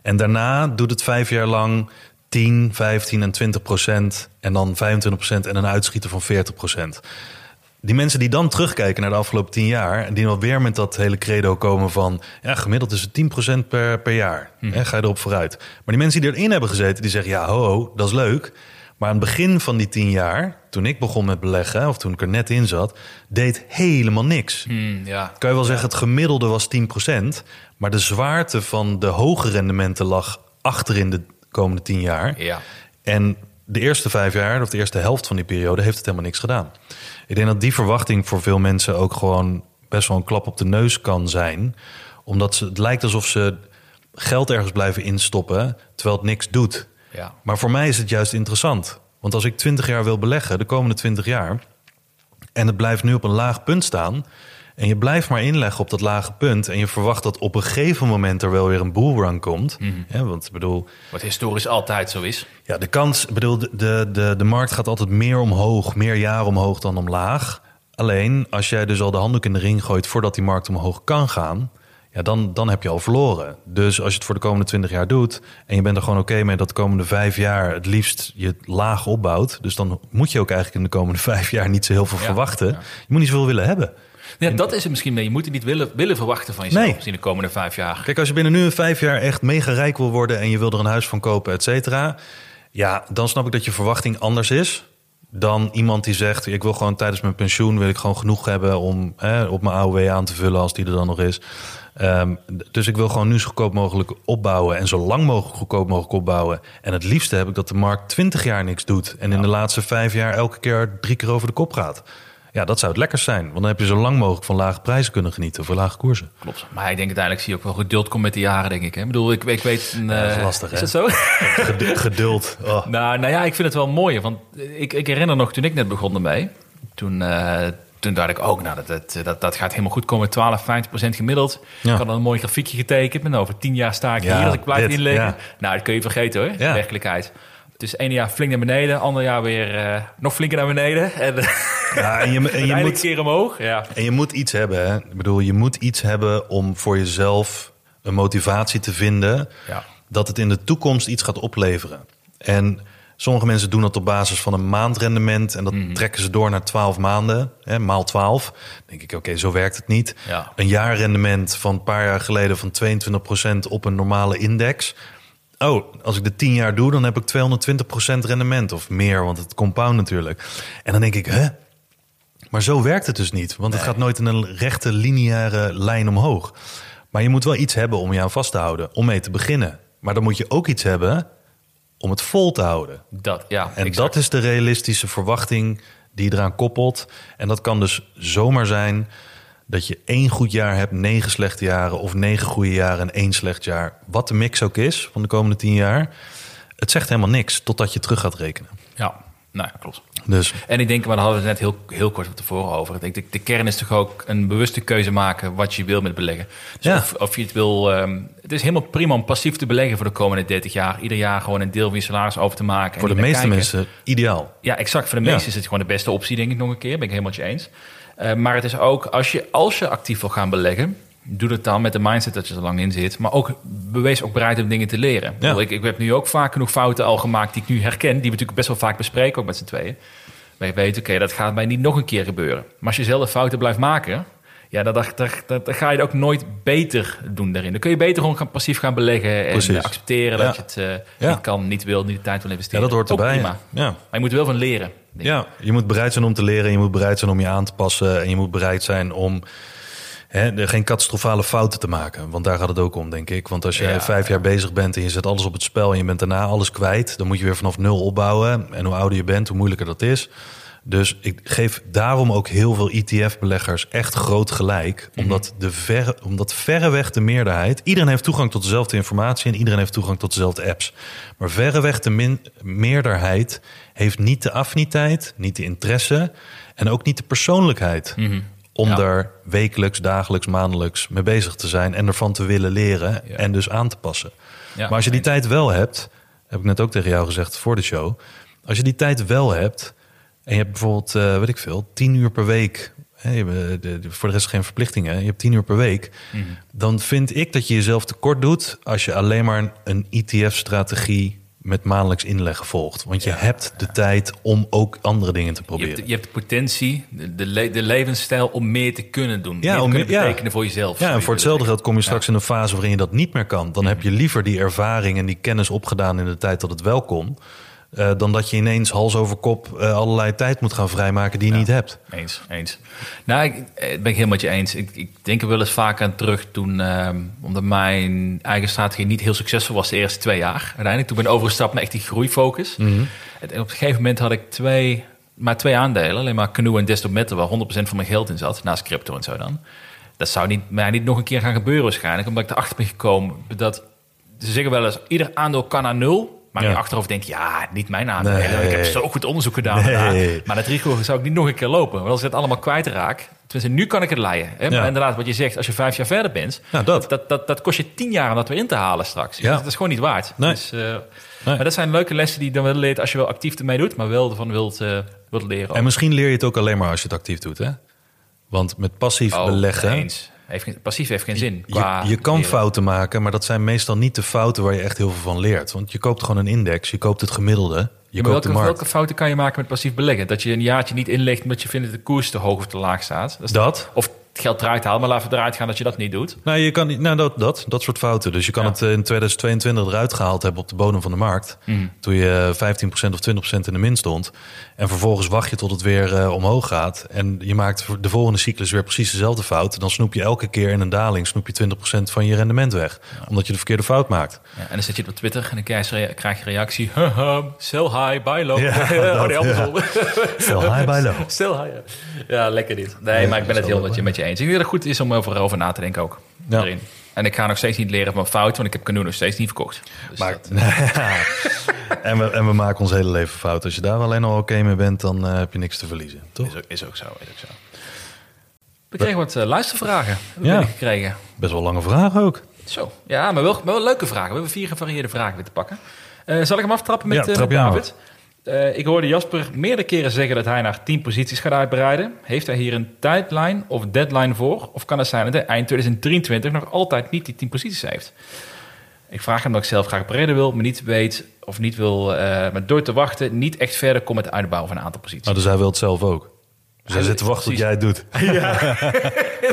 En daarna doet het 5 jaar lang 10, 15 en 20 procent. En dan 25 procent en een uitschieter van 40 procent. Die mensen die dan terugkijken naar de afgelopen 10 jaar... en die dan weer met dat hele credo komen van... ja, gemiddeld is het 10% per, per jaar. Hè, ga je erop vooruit. Maar die mensen die erin hebben gezeten, die zeggen... ja, ho, ho, dat is leuk. Maar aan het begin van die 10 jaar, toen ik begon met beleggen... of toen ik er net in zat, deed helemaal niks. Hmm, ja. Kan je wel zeggen, het gemiddelde was 10%... maar de zwaarte van de hoge rendementen lag achterin de komende 10 jaar... Ja. En de eerste vijf jaar, of de eerste helft van die periode, heeft het helemaal niks gedaan. Ik denk dat die verwachting voor veel mensen ook gewoon best wel een klap op de neus kan zijn. Omdat ze, het lijkt alsof ze geld ergens blijven instoppen, terwijl het niks doet. Ja. Maar voor mij is het juist interessant. Want als ik 20 jaar wil beleggen, de komende 20 jaar, en het blijft nu op een laag punt staan. En je blijft maar inleggen op dat lage punt. En je verwacht dat op een gegeven moment er wel weer een bullrun komt. Ja, want bedoel, Wat historisch altijd zo is. ja, de kans, ik bedoel, de, de, de, de markt gaat altijd meer omhoog, meer jaar omhoog dan omlaag. Alleen als jij dus al de handdoek in de ring gooit voordat die markt omhoog kan gaan, ja, dan, dan heb je al verloren. Dus als je het voor de komende 20 jaar doet en je bent er gewoon oké mee dat de komende vijf jaar het liefst je laag opbouwt, dus dan moet je ook eigenlijk in de komende vijf jaar niet zo heel veel Ja, verwachten. ja. Je moet niet zoveel willen hebben. Ja, dat is het misschien mee. Je moet het niet willen, willen verwachten van jezelf Nee. misschien de komende vijf jaar. Kijk, als je binnen nu een vijf jaar echt mega rijk wil worden en je wil er een huis van kopen, et cetera. Ja, dan snap ik dat je verwachting anders is dan iemand die zegt: Ik wil gewoon tijdens mijn pensioen wil ik gewoon genoeg hebben om hè, op mijn AOW aan te vullen als die er dan nog is. Ehm, dus ik wil gewoon nu zo goedkoop mogelijk opbouwen en zo lang mogelijk goedkoop mogelijk opbouwen. En het liefste heb ik dat de markt 20 jaar niks doet en in de laatste vijf jaar elke keer drie keer over de kop gaat. Ja, dat zou het lekkers zijn. Want dan heb je zo lang mogelijk van lage prijzen kunnen genieten voor lage koersen. Klopt. Maar ik denk uiteindelijk zie je ook wel geduld komt met de jaren, denk ik. Hè? Ik bedoel, ik, ik weet... Een, Ja, dat is eh, lastig, Is hè? dat zo? Ged- Geduld. Oh. nou, nou ja, ik vind het wel mooi. Want ik, ik herinner nog toen ik net begon ermee. Toen, eh, toen dacht ik ook, nou, dat, dat, dat, dat gaat helemaal goed komen. 12, 15 procent gemiddeld. Ja. Ik had dan een mooi grafiekje getekend. En over 10 jaar sta ik Ja, hier als ik blijf dit, inleggen. ja. Nou, dat kun je vergeten hoor, Ja. Het is ene jaar flink naar beneden, ander jaar weer eh, nog flinker naar beneden. En, eh, Ja, en je, en je moet... keer omhoog. Ja. En je moet iets hebben. Hè? Ik bedoel, je moet iets hebben om voor jezelf een motivatie te vinden Ja. dat het in de toekomst iets gaat opleveren. En sommige mensen doen dat op basis van een maandrendement en dat Mhm. trekken ze door naar 12 maanden, hè, maal 12. Dan denk ik, oké, zo werkt het niet. Ja. Een jaarrendement van een paar jaar geleden van 22% op een normale index. Oh, als ik de 10 jaar doe, dan heb ik 220% rendement of meer, want het compound natuurlijk. En dan denk ik, hè? Maar zo werkt het dus niet, want het gaat nooit in een rechte lineaire lijn omhoog. Maar je moet wel iets hebben om je aan vast te houden, om mee te beginnen. Maar dan moet je ook iets hebben om het vol te houden. Dat, ja, En exact. dat is de realistische verwachting die je eraan koppelt. En dat kan dus zomaar zijn dat je één goed jaar hebt, negen slechte jaren... of negen goede jaren en één slecht jaar. Wat de mix ook is van de komende tien jaar. Het zegt helemaal niks totdat je terug gaat rekenen. Ja, nou, klopt. Dus En ik denk, maar daar hadden we het net heel, heel kort van tevoren over. Ik denk, de, de kern is toch ook een bewuste keuze maken wat je wil met beleggen. Dus Ja. of, of je het wil... ehm, het is helemaal prima om passief te beleggen voor de komende 30 jaar. Ieder jaar gewoon een deel van je salaris over te maken. en voor de meeste kijken. mensen ideaal. Ja, exact. Voor de Ja. meesten is het gewoon de beste optie, denk ik nog een keer. Ben ik helemaal met je eens. Eh, maar het is ook, als je, als je actief wil gaan beleggen... Doe het dan met de mindset dat je er lang in zit. Maar ook bewees ook bereid om dingen te leren. Ik bedoel, Ik, ik heb nu ook vaak genoeg fouten al gemaakt die ik nu herken. Die we natuurlijk best wel vaak bespreken, ook met z'n tweeën. Maar je weet, oké, dat gaat mij niet nog een keer gebeuren. Maar als je zelf fouten blijft maken... Ja, dan, dan, dan, dan- dan ga je het ook nooit beter doen daarin. Dan kun je beter gewoon gaan, passief gaan beleggen... en Precies. eh, accepteren Ja. dat je het eh, Ja. niet kan, niet wil, niet de tijd wil Ja, investeren. dat hoort erbij. prima. Ja. Maar je moet er wel van leren. Ja, je moet bereid zijn om te leren. Je moet bereid zijn om je aan te passen. En je moet bereid zijn om hè, geen catastrofale fouten te maken. Want daar gaat het ook om, denk ik. Want als je Ja, vijf jaar bezig bent en je zet alles op het spel... en je bent daarna alles kwijt... dan moet je weer vanaf nul opbouwen. En hoe ouder je bent, hoe moeilijker dat is. Dus ik geef daarom ook heel veel ETF-beleggers echt groot gelijk. Omdat, de verre, omdat verreweg de meerderheid... iedereen heeft toegang tot dezelfde informatie... en iedereen heeft toegang tot dezelfde apps. Maar verreweg de min, meerderheid heeft niet de affiniteit... niet de interesse en ook niet de persoonlijkheid... om Ja. daar wekelijks, dagelijks, maandelijks mee bezig te zijn... en ervan te willen leren Ja. en dus aan te passen. Ja, maar als je die tijd wel hebt, heb ik net ook tegen jou gezegd voor de show. Als je die tijd wel hebt en je hebt bijvoorbeeld, eh, weet ik veel, tien uur per week. Hè, je hebt, de- de- voor de rest geen verplichtingen. Je hebt tien uur per week. Mhm. Dan vind ik dat je jezelf tekort doet als je alleen maar een ETF-strategie met maandelijks inleggen volgt. Want je hebt de tijd om ook andere dingen te Je proberen. hebt, je hebt de potentie, de, de, le- de levensstijl om meer te kunnen doen. Ja, meer om meer- betekenen voor jezelf. Ja, en voor hetzelfde geld kom je straks in een fase waarin je dat niet meer kan. Dan heb je liever die ervaring en die kennis opgedaan in de tijd dat het wel kon. Eh, dan dat je ineens hals over kop eh, allerlei tijd moet gaan vrijmaken die je niet hebt. Eens, eens. Nou, ik, eh, ben ik helemaal met je eens. Ik, ik denk er wel eens vaak aan terug toen, ehm, omdat mijn eigen strategie niet heel succesvol was de eerste twee jaar. Uiteindelijk, toen ben ik overgestapt naar echt die groeifocus. Mhm. En op een gegeven moment had ik twee, maar twee aandelen, alleen maar Canoe en Desktop Metal, waar 100% van mijn geld in zat, naast crypto en zo dan. Dat zou niet, mij niet nog een keer gaan gebeuren waarschijnlijk, omdat ik erachter ben gekomen dat ze zeggen wel eens, ieder aandeel kan naar nul. Maar in je achterhoofd denk je, ja, niet mijn aandelen. Nee. Ik heb zo goed onderzoek gedaan. Nee. Maar dat risico zou ik niet nog een keer lopen. Want als ik het allemaal kwijtraak... Tenminste, nu kan ik het leiden. Hè? Maar Ja. inderdaad, wat je zegt, als je vijf jaar verder bent... Dat. Dat, dat, dat kost je tien jaar om dat weer in te halen straks. Ja. Dat is gewoon niet waard. Nee. Dus, eh, Maar dat zijn leuke lessen die je dan wel leert... als je wel actief ermee doet, maar wel ervan wilt, eh, wilt leren. En misschien leer je het ook alleen maar als je het actief doet. Hè? Want met passief Oh, beleggen... Eens. Heeft geen, passief heeft geen zin. Je, qua je kan leren. fouten maken, maar dat zijn meestal niet de fouten waar je echt heel veel van leert. Want je koopt gewoon een index, je koopt het gemiddelde, je Ja, welke, de markt. welke fouten kan je maken met passief beleggen? Dat je een jaartje niet inlegt omdat je vindt dat de koers te hoog of te laag staat. Dat Dat? Of het geld eruit halen, maar laten we eruit gaan dat je dat niet doet. Nou, je kan niet, nou dat, dat, dat soort fouten. Dus je kan Ja. het eh, in 2022 eruit gehaald hebben op de bodem van de markt. Mhm. Toen je 15% of 20% in de min stond. En vervolgens wacht je tot het weer eh, omhoog gaat. En je maakt de volgende cyclus weer precies dezelfde fout. Dan snoep je elke keer in een daling snoep je 20% van je rendement weg. Omdat je de verkeerde fout maakt. Ja, en dan zit je op Twitter en dan krijg je, krijg je reactie. Haha, sell high, buy low. Ja, oh, dat, nee, andersom. Sell high, buy low. Sell high, ja. Ja, lekker dit. Nee, maar ik ben het heel met je, met je eens. Ik denk dat het goed is om over, over na te denken ook. Ja. En ik ga nog steeds niet leren van mijn fout, want ik heb Canoe nog steeds niet verkocht. Dus Maar, dat- En we, en we maken ons hele leven fout. Als je daar alleen al oké mee bent, dan eh, heb je niks te verliezen. Toch? Is ook, is ook zo, is ook zo. We kregen wat eh, luistervragen Ja. binnengekregen. Best wel lange vraag ook. Zo, ja, maar wel, wel leuke vragen. We hebben vier gevarieerde vragen weer te pakken. Eh, zal ik hem aftrappen met, Ja, eh, met trap je aan. David? Eh, ik hoorde Jasper meerdere keren zeggen dat hij naar 10 posities gaat uitbreiden. Heeft hij hier een tijdlijn of deadline voor? Of kan het zijn dat hij eind 2023 nog altijd niet die 10 posities heeft? Ik vraag hem dat ik zelf graag breder wil, maar niet weet of niet wil, maar door te wachten, niet echt verder kom met het uitbouwen van een aantal posities. Nou, dus hij wil het zelf ook. Dus hij zit te wachten tot jij het doet. Ja,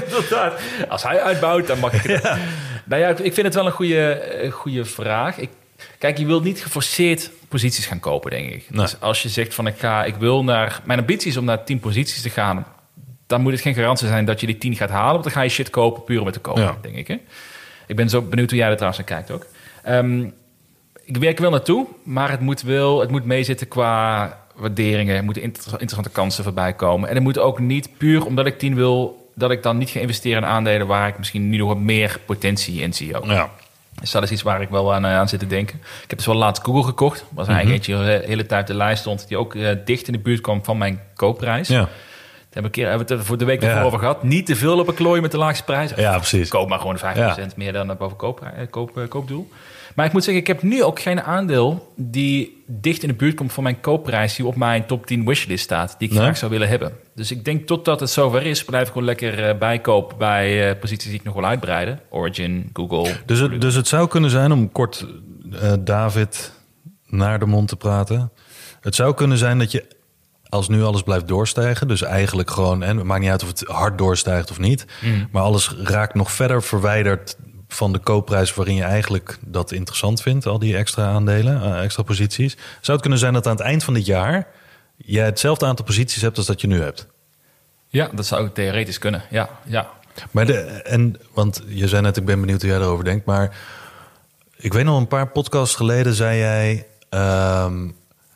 inderdaad. Als hij uitbouwt, dan mag ik het. Nou ja, ik vind het wel een goede, eh, goede vraag. Ik, kijk, je wilt niet geforceerd posities gaan kopen, denk ik. Nee. Dus als je zegt van ik ga, ik wil naar... Mijn ambitie is om naar 10 posities te gaan. Dan moet het geen garantie zijn dat je die 10 gaat halen. Want dan ga je shit kopen puur om het te kopen, Ja. denk ik. Hè? Ik ben zo benieuwd hoe jij er trouwens naar kijkt ook. Ehm, ik werk er wel naartoe, maar het moet wel, het moet meezitten qua waarderingen. Er moeten inter- interessante kansen voorbij komen. En het moet ook niet puur omdat ik 10 wil, dat ik dan niet ga investeren in aandelen waar ik misschien nu nog wat meer potentie in zie ook. Ja. Dus dat is iets waar ik wel aan, eh, aan zit te denken. Ik heb dus wel laatst Google gekocht. was eigenlijk eentje die de hele tijd op de lijst stond, die ook eh, dicht in de buurt kwam van mijn koopprijs. Ja. Daar hebben we, een keer, hebben we het er voor de week ervoor Ja. over gehad. Niet te veel op een klooien met de laagste prijs. ja, precies. Koop maar gewoon 5% meer dan boven koop, eh, koop, koopdoel. Maar ik moet zeggen, ik heb nu ook geen aandeel die dicht in de buurt komt van mijn koopprijs, die op mijn top 10 wishlist staat, die ik Nee? graag zou willen hebben. Dus ik denk totdat het zover is, blijf ik gewoon lekker eh, bijkopen bij eh, posities die ik nog wil uitbreiden. Origin, Google. Dus het, dus het zou kunnen zijn, om kort eh, David naar de mond te praten. Het zou kunnen zijn dat je, als nu alles blijft doorstijgen... dus eigenlijk gewoon, en het maakt niet uit of het hard doorstijgt of niet... maar alles raakt nog verder verwijderd van de koopprijs... waarin je eigenlijk dat interessant vindt, al die extra aandelen, extra posities. Zou het kunnen zijn dat aan het eind van dit jaar... jij hetzelfde aantal posities hebt als dat je nu hebt? Ja, dat zou theoretisch kunnen. Ja, ja. Maar de, en, want je zei net, ik ben benieuwd hoe jij erover denkt. Maar ik weet nog een paar podcasts geleden zei jij ehm,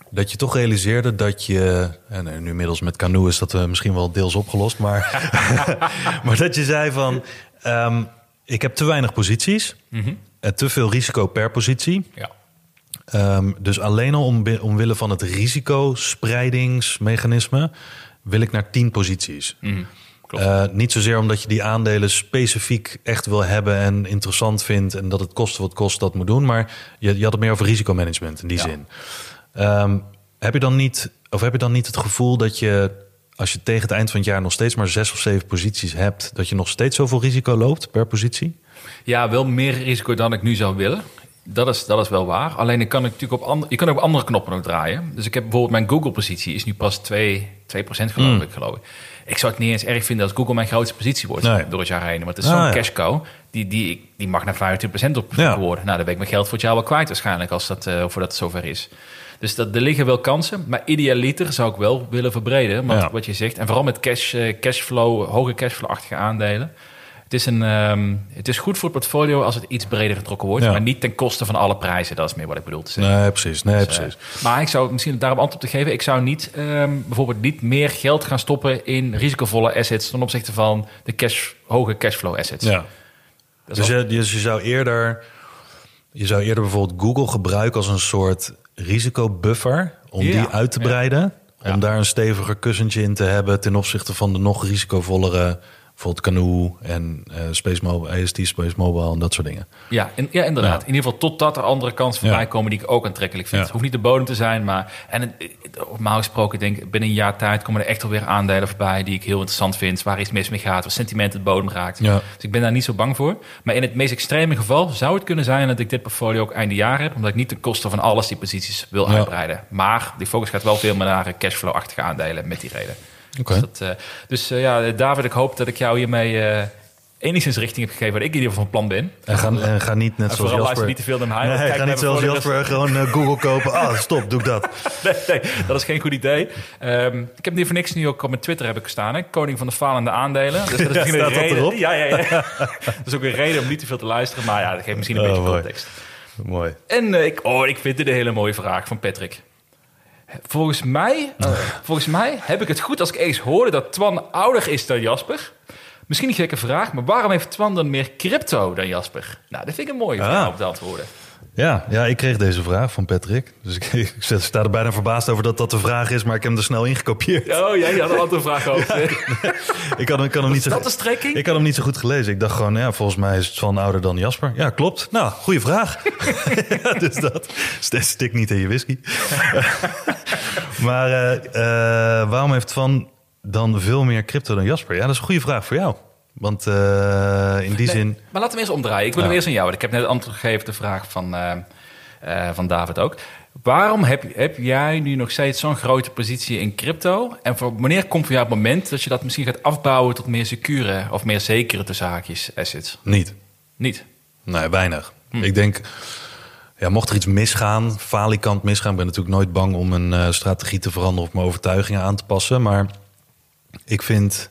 dat je toch realiseerde dat je. En nu inmiddels met Canoe is dat eh, misschien wel deels opgelost. Maar, maar dat je zei van. ehm, ik heb te weinig posities. En te veel risico per positie. ja. Ehm, dus alleen al om, omwille van het risicospreidingsmechanisme wil ik naar 10 posities. klopt. Eh, niet zozeer omdat je die aandelen specifiek echt wil hebben en interessant vindt en dat het kost wat kost dat moet doen, maar je, je had het meer over risicomanagement in die Ja. zin. Ehm, heb je dan niet, of heb je dan niet het gevoel dat je, als je tegen het eind van het jaar nog steeds maar zes of zeven posities hebt, dat je nog steeds zoveel risico loopt per positie? Ja, wel meer risico dan ik nu zou willen. Dat is, dat is wel waar. Alleen ik kan natuurlijk op andere, je kan ook op andere knoppen nog draaien. Dus ik heb bijvoorbeeld mijn Google-positie is nu pas 2, 2% geloof ik, geloof ik. Ik zou het niet eens erg vinden als Google mijn grootste positie wordt Nee. door het jaar heen. Want het is Ah, zo'n ja. cash cow. Die, die, die mag naar 25% op Ja. worden. Nou, dan ben ik mijn geld voor het jaar wel kwijt waarschijnlijk als dat, eh, voordat het zover is. Dus dat, er liggen wel kansen. Maar idealiter zou ik wel willen verbreden. Want Ja. wat je zegt, en vooral met cash, eh, cashflow, hoge cashflow-achtige aandelen. Het is, een, ehm, het is goed voor het portfolio als het iets breder getrokken wordt. Ja. Maar niet ten koste van alle prijzen. Dat is meer wat ik bedoel te zeggen. Nee, precies. Nee, Dus, precies. eh, maar ik zou misschien daarop antwoord te geven. Ik zou niet ehm, bijvoorbeeld niet meer geld gaan stoppen in risicovolle assets ten opzichte van de cash, hoge cashflow assets. Ja. Dus je, dus je zou eerder, je zou eerder bijvoorbeeld Google gebruiken als een soort risicobuffer om Ja, die uit te breiden. Ja. Om daar een steviger kussentje in te hebben ten opzichte van de nog risicovollere, bijvoorbeeld Canoe en eh Space Mobile, AST Space Mobile en dat soort dingen. Ja, in, ja inderdaad. Ja. In ieder geval totdat er andere kansen voorbij Ja. komen die ik ook aantrekkelijk vind. Het hoeft niet de bodem te zijn, maar... En het- normaal gesproken denk ik, binnen een jaar tijd komen er echt alweer aandelen voorbij... die ik heel interessant vind, waar iets mis mee gaat, waar sentiment het bodem raakt. Dus ik ben daar niet zo bang voor. Maar in het meest extreme geval zou het kunnen zijn dat ik dit portfolio ook einde jaar heb... omdat ik niet ten koste van alles die posities wil uitbreiden. Maar die focus gaat wel veel meer naar cashflow-achtige aandelen met die reden. Dus, dat, eh, dus eh, ja, David, ik hoop dat ik jou hiermee eh, enigszins richting heb gegeven... waar ik in ieder geval van plan ben. En ga, en ga niet net En zoals Jasper. niet te veel naar mij. Nee, ga niet zoals Jasper gewoon Google kopen. Ah, stop, doe ik dat. Nee, nee, dat is geen goed idee. Ehm, ik heb niet voor niks nu ook op mijn Twitter heb ik staan. Hè? Koning van de falende aandelen. Dus dat is misschien Staat een reden. erop? Ja, ja, ja. dat is ook een reden om niet te veel te luisteren. Maar ja, dat geeft misschien een Oh, beetje mooi. context. Mooi. En ik, oh, ik vind dit een hele mooie vraag van Patrick. Volgens mij, eh, volgens mij heb ik het goed als ik eens hoorde dat Twan ouder is dan Jasper. Misschien een gekke vraag, maar waarom heeft Twan dan meer crypto dan Jasper? Nou, dat vind ik een mooie vraag Ah. om te antwoorden. Ja, ja, ik kreeg deze vraag van Patrick. Dus ik, ik sta er bijna verbaasd over dat dat de vraag is, maar ik heb hem er snel ingekopieerd. Oh, jij had een andere vraag over. Ik had, ik had hem niet zo, dat de strekking? Ik had hem niet zo goed gelezen. Ik dacht gewoon, ja, volgens mij is het van ouder dan Jasper. Ja, klopt. Nou, goede vraag. ja, dus dat. Stik niet in je whisky. maar eh, eh, waarom heeft Van dan veel meer crypto dan Jasper? Ja, dat is een goede vraag voor jou. Want eh, in die Nee, zin... Maar laten we eerst omdraaien. Ik wil Ja. hem eerst aan jou. Ik heb net antwoord gegeven op de vraag van, eh, eh, van David ook. Waarom heb, heb jij nu nog steeds zo'n grote positie in crypto? En voor, wanneer komt voor jou het moment dat je dat misschien gaat afbouwen tot meer secure of meer zekere te zaakjes assets? Niet. Niet. Nee, weinig. Ik denk, ja, mocht er iets misgaan, falikant misgaan... ik ben natuurlijk nooit bang om een strategie te veranderen... of mijn overtuigingen aan te passen. Maar ik vind...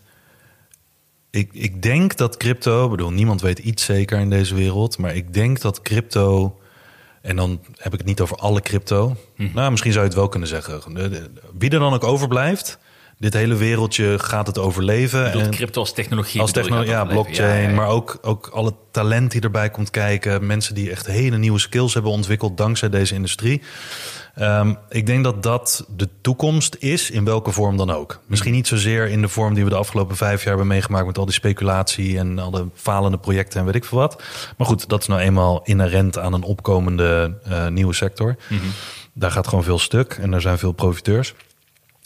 Ik, ik denk dat crypto... ik bedoel, niemand weet iets zeker in deze wereld... maar ik denk dat crypto... en dan heb ik het niet over alle crypto... nou, misschien zou je het wel kunnen zeggen. Wie er dan ook overblijft... dit hele wereldje gaat het overleven. En- crypto als technologie. als technologie, ja, blockchain, Ja, ja, ja. maar ook, ook alle talent die erbij komt kijken. Mensen die echt hele nieuwe skills hebben ontwikkeld dankzij deze industrie. Ehm, ik denk dat dat de toekomst is, in welke vorm dan ook. Misschien niet zozeer in de vorm die we de afgelopen vijf jaar hebben meegemaakt... met al die speculatie en alle falende projecten en weet ik veel wat. Maar goed, dat is nou eenmaal inherent aan een opkomende eh, nieuwe sector. Daar gaat gewoon veel stuk en er zijn veel profiteurs.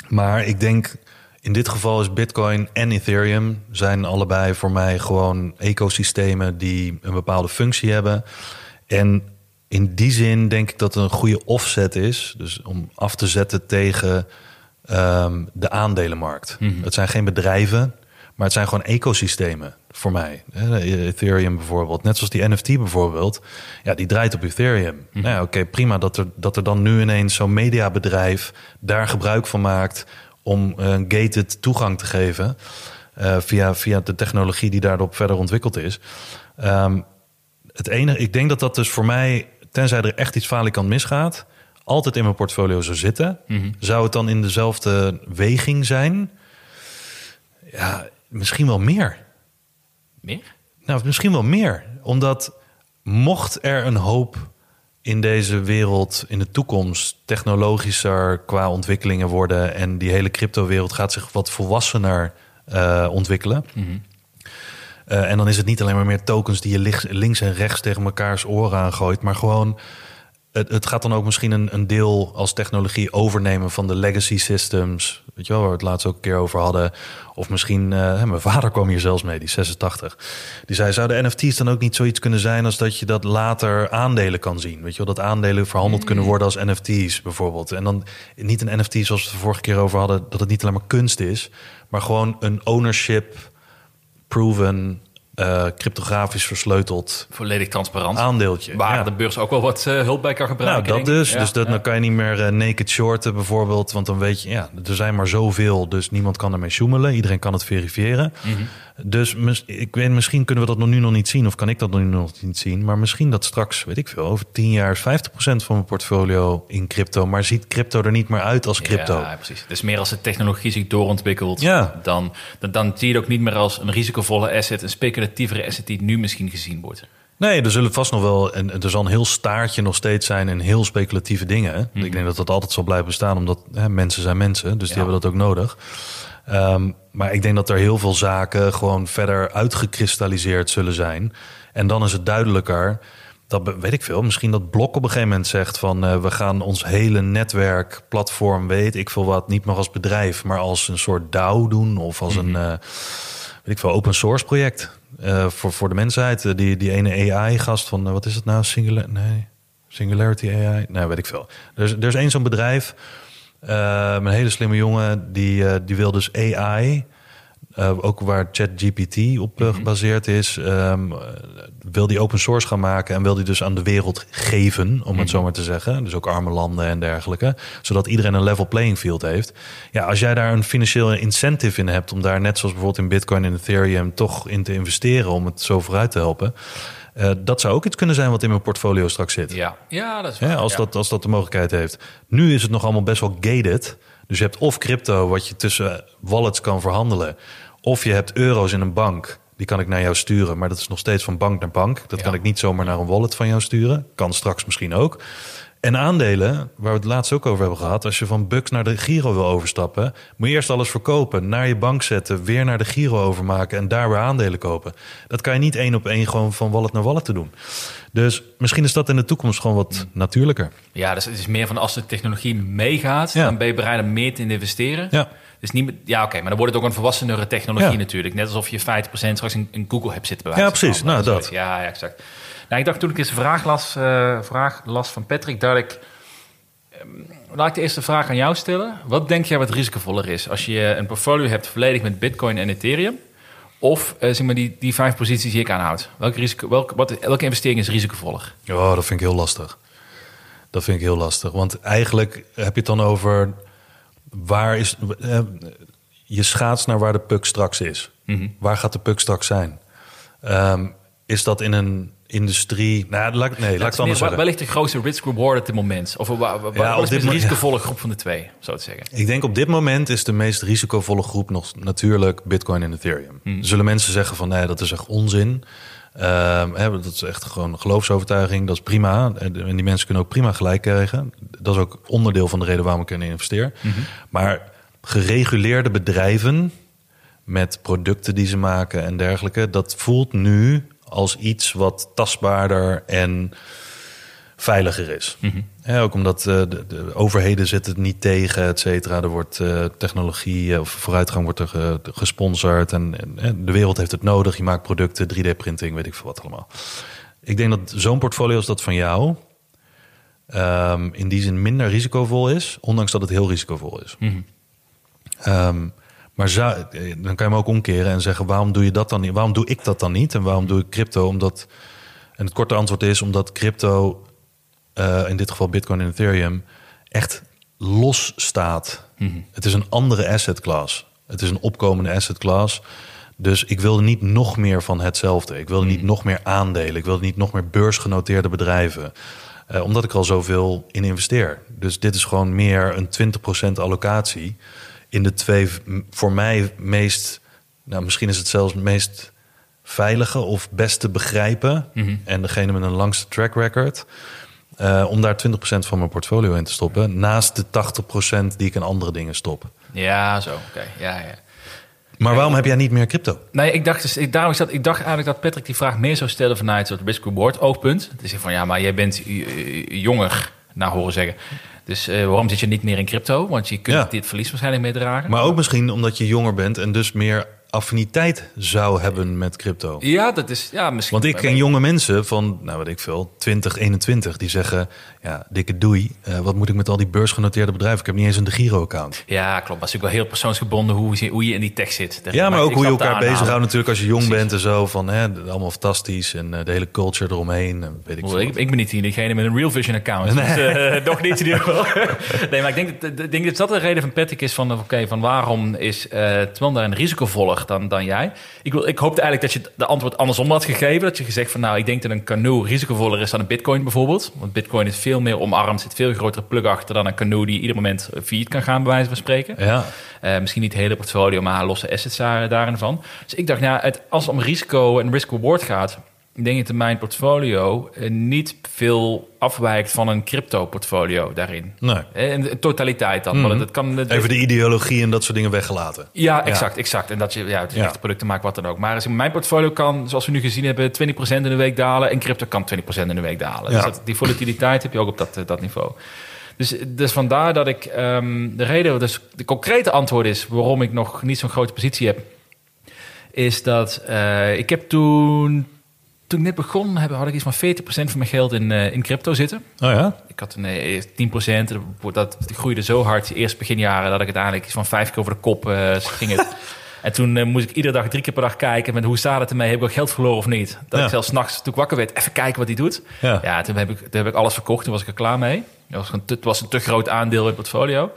Maar ik denk, in dit geval is Bitcoin en Ethereum zijn allebei voor mij gewoon ecosystemen die een bepaalde functie hebben. En in die zin denk ik dat het een goede offset is. Dus om af te zetten tegen ehm, de aandelenmarkt. Het zijn geen bedrijven, maar het zijn gewoon ecosystemen voor mij. Ethereum bijvoorbeeld, net zoals die NFT bijvoorbeeld. Ja, die draait op Ethereum. Nou ja, oké, prima dat er, dat er dan nu ineens zo'n mediabedrijf daar gebruik van maakt om een gated toegang te geven eh, via, via de technologie die daarop verder ontwikkeld is. Ehm, het enige, ik denk dat dat dus voor mij, tenzij er echt iets falikant misgaat, altijd in mijn portfolio zou zitten. Zou het dan in dezelfde weging zijn? Ja, misschien wel meer. Meer? Nou, misschien wel meer. Omdat mocht er een hoop in deze wereld in de toekomst technologischer qua ontwikkelingen worden en die hele cryptowereld gaat zich wat volwassener eh, ontwikkelen. Eh, en dan is het niet alleen maar meer tokens die je links, links en rechts tegen mekaars oren aangooit, maar gewoon het, het gaat dan ook misschien een, een deel als technologie overnemen van de legacy systems. Weet je wel, waar we het laatst ook een keer over hadden. Of misschien, eh, mijn vader kwam hier zelfs mee, die 86. Die zei, zouden NFT's dan ook niet zoiets kunnen zijn als dat je dat later aandelen kan zien? Weet je wel, dat aandelen verhandeld kunnen worden als NFT's bijvoorbeeld. En dan niet een NFT zoals we het de vorige keer over hadden, dat het niet alleen maar kunst is, maar gewoon een ownership proven, eh, cryptografisch versleuteld Volledig transparant. aandeeltje. Waar Ja. de beurs ook wel wat eh, hulp bij kan Nou, gebruiken. dat denk ik. dus. Ja, dus dat, ja. dan kan je niet meer eh, naked shorten bijvoorbeeld. Want dan weet je, ja, er zijn maar zoveel. Dus niemand kan ermee sjoemelen. Iedereen kan het verifiëren. Mhm. Dus ik weet, misschien kunnen we dat nog nu nog niet zien. Of kan ik dat nog nu nog niet zien. Maar misschien dat straks, weet ik veel, over tien jaar is 50% van mijn portfolio in crypto. Maar ziet crypto er niet meer uit als crypto. Ja, precies. Dus meer als de technologie zich doorontwikkelt, Ja. dan, dan, dan zie je het ook niet meer als een risicovolle asset, een speculatievere asset die nu misschien gezien wordt. Nee, er zullen vast nog wel, en er zal een heel staartje nog steeds zijn en heel speculatieve dingen. hè. Ik denk dat dat altijd zal blijven bestaan, omdat hè, mensen zijn mensen, dus die Ja. hebben dat ook nodig. Ehm, maar ik denk dat er heel veel zaken gewoon verder uitgekristalliseerd zullen zijn. En dan is het duidelijker dat, weet ik veel, misschien dat Blok op een gegeven moment zegt van eh, we gaan ons hele netwerk, platform, weet ik veel wat, niet meer als bedrijf, maar als een soort DAO doen of als een, eh, weet ik veel, open source project eh, voor, voor de mensheid. Eh, die, die ene AI-gast van, eh, wat is het nou? Singular, nee, Singularity AI? Nee, weet ik veel. Er is, er is één zo'n bedrijf, een hele slimme jongen, die, die wil dus AI... eh, ook waar ChatGPT op eh, gebaseerd is, ehm, eh, wil die open source gaan maken en wil die dus aan de wereld geven, om het zo maar te zeggen. Dus ook arme landen en dergelijke, zodat iedereen een level playing field heeft. Ja, als jij daar een financieel incentive in hebt om daar net zoals bijvoorbeeld in Bitcoin en Ethereum toch in te investeren om het zo vooruit te helpen, eh, dat zou ook iets kunnen zijn wat in mijn portfolio straks zit. Ja, ja dat is Ja, waar. als, ja. Dat, als dat de mogelijkheid heeft. Nu is het nog allemaal best wel gated. Dus je hebt of crypto wat je tussen wallets kan verhandelen. Of je hebt euro's in een bank Die kan ik naar jou sturen, maar dat is nog steeds van bank naar bank. Dat Ja. kan ik niet zomaar naar een wallet van jou sturen. Kan straks misschien ook. En aandelen, waar we het laatst ook over hebben gehad... als je van Bucks naar de Giro wil overstappen... moet je eerst alles verkopen, naar je bank zetten... weer naar de Giro overmaken en daar weer aandelen kopen. Dat kan je niet één op één gewoon van wallet naar wallet te doen. Dus misschien is dat in de toekomst gewoon wat natuurlijker. Ja, dus het is meer van als de technologie meegaat, Ja. dan ben je bereid om meer te investeren. Ja. Dus niet, ja, oké, maar dan wordt het ook een volwassenere technologie Ja. natuurlijk. Net alsof je 50% straks in, in Google hebt zitten. bij Ja, precies. Nou, dat. Ja, ja, exact. Nou, ik dacht toen ik een vraag las, eh, vraag las van Patrick, dat ik... ehm, laat ik de eerste vraag aan jou stellen. Wat denk jij wat risicovoller is? Als je een portfolio hebt volledig met Bitcoin en Ethereum... of eh, zeg maar die, die vijf posities die ik aanhoud. Welke, risico, welke, wat, welke investering is risicovoller? Oh, dat vind ik heel lastig. Dat vind ik heel lastig. Want eigenlijk heb je het dan over waar is. eh, je schaats naar waar de puck straks is. Mhm. Waar gaat de puck straks zijn? Ehm, is dat in een industrie? Nou, laat, nee, laat ik meer, anders ligt de grootste risk reward op dit moment? Of waar, waar, Ja, op dit de risicovolle groep van de twee, zo te zeggen? Ik denk op dit moment is de meest risicovolle groep nog natuurlijk Bitcoin en Ethereum. Hmm. Zullen mensen zeggen van nee, dat is echt onzin. Ehm, dat is echt gewoon een geloofsovertuiging. Dat is prima. En die mensen kunnen ook prima gelijk krijgen. Dat is ook onderdeel van de reden waarom ik erin investeer. Maar gereguleerde bedrijven met producten die ze maken en dergelijke, dat voelt nu als iets wat tastbaarder en veiliger is. Ja, ook omdat eh, de, de overheden zitten het niet tegen, et cetera. Er wordt eh, technologie eh, of vooruitgang wordt er ge- gesponsord. En, en, de wereld heeft het nodig. Je maakt producten, 3D-printing, weet ik veel wat allemaal. Ik denk dat zo'n portfolio als dat van jou... ehm, in die zin minder risicovol is, ondanks dat het heel risicovol is. Ehm, maar zou, eh, dan kan je hem ook omkeren en zeggen: waarom doe je dat dan niet? Waarom doe ik dat dan niet? En waarom doe ik crypto? Omdat, en het korte antwoord is omdat crypto, eh, in dit geval Bitcoin en Ethereum, echt los staat. Het is een andere asset class. Het is een opkomende asset class. Dus ik wilde niet nog meer van hetzelfde. Ik wilde niet nog meer aandelen. Ik wilde niet nog meer beursgenoteerde bedrijven. Eh, omdat ik al zoveel in investeer. Dus dit is gewoon meer een 20% allocatie in de twee voor mij meest, nou misschien is het zelfs het meest veilige of beste begrijpen. En degene met een langste track record. eh, om daar 20% van mijn portfolio in te stoppen. Naast de 80% die ik in andere dingen stop. Ja, zo. Oké, ja, ja. Maar waarom heb jij niet meer crypto? Nee, ik dacht, dus, ik, daarom is dat, ik dacht eigenlijk dat Patrick die vraag meer zou stellen vanuit het risk-reward oogpunt. Dus ik van ja, maar jij bent eh, jonger, naar horen zeggen. Dus eh, waarom zit je niet meer in crypto? Want je kunt Ja. dit verlies waarschijnlijk meedragen. Maar ook misschien omdat je jonger bent en dus meer affiniteit zou hebben met crypto. Ja, dat is ja, misschien. Want ik ken jonge mensen van, nou weet ik veel, 20, 21, die zeggen: Ja, dikke doei. eh, wat moet ik met al die beursgenoteerde bedrijven? Ik heb niet eens een De Giro-account. Ja, klopt. Dat is natuurlijk wel heel persoonsgebonden hoe je, hoe je in die tekst zit. Dat- Ja, maar ook hoe je elkaar bezighoudt natuurlijk als je jong Precies. bent en zo. Van, hè, allemaal fantastisch en eh, de hele culture eromheen. En weet ik veel. ik, ik ben niet die- diegene met een Real Vision account. Dus, eh, nog niet in ieder geval. nee, maar ik denk, dat, denk dat dat de reden van Patrick is van... oké, van waarom is Twan daar een dan, dan jij? Ik, wil, ik hoopte eigenlijk dat je de antwoord andersom had gegeven. Dat je gezegd van nou, ik denk dat een canoe risicovoller is dan een bitcoin bijvoorbeeld. Want bitcoin is veel meer omarmd, zit veel grotere plug achter... dan een canoe die ieder moment failliet kan gaan, bij wijze van spreken. Ja, Eh, misschien niet het hele portfolio, maar losse assets daar, daarin van. Dus ik dacht, nou, het, als het om risico en risk-reward gaat... ik denk dat mijn portfolio eh, niet veel afwijkt van een crypto-portfolio daarin. nee. Eh, In de totaliteit dan. Want het kan, Even de ideologie en dat soort dingen weggelaten. ja, exact, exact. En dat je ja, het Ja. echte producten maakt, wat dan ook. Maar als mijn portfolio kan, zoals we nu gezien hebben, 20% in de week dalen. En crypto kan 20% in de week dalen. Ja. Dus dat, die volatiliteit heb je ook op dat, eh, dat niveau. Dus, dus vandaar dat ik ehm, de reden, dus de concrete antwoord is waarom ik nog niet zo'n grote positie heb, is dat ik heb toen, toen ik net begon, had ik iets van 40% van mijn geld in, eh, in crypto zitten. Oh ja? Ik had een eh, 10%, dat, dat groeide zo hard de eerste beginjaren dat ik uiteindelijk iets van vijf keer over de kop eh, ging het. En toen eh, moest ik iedere dag drie keer per dag kijken met hoe staat het ermee, heb ik ook geld verloren of niet. Dat Ja. ik zelfs nachts toen ik wakker werd, even kijken wat hij doet. Ja. Ja, toen heb, ik, toen heb ik alles verkocht, toen was ik er klaar mee. Dat was, het was een te groot aandeel in het portfolio.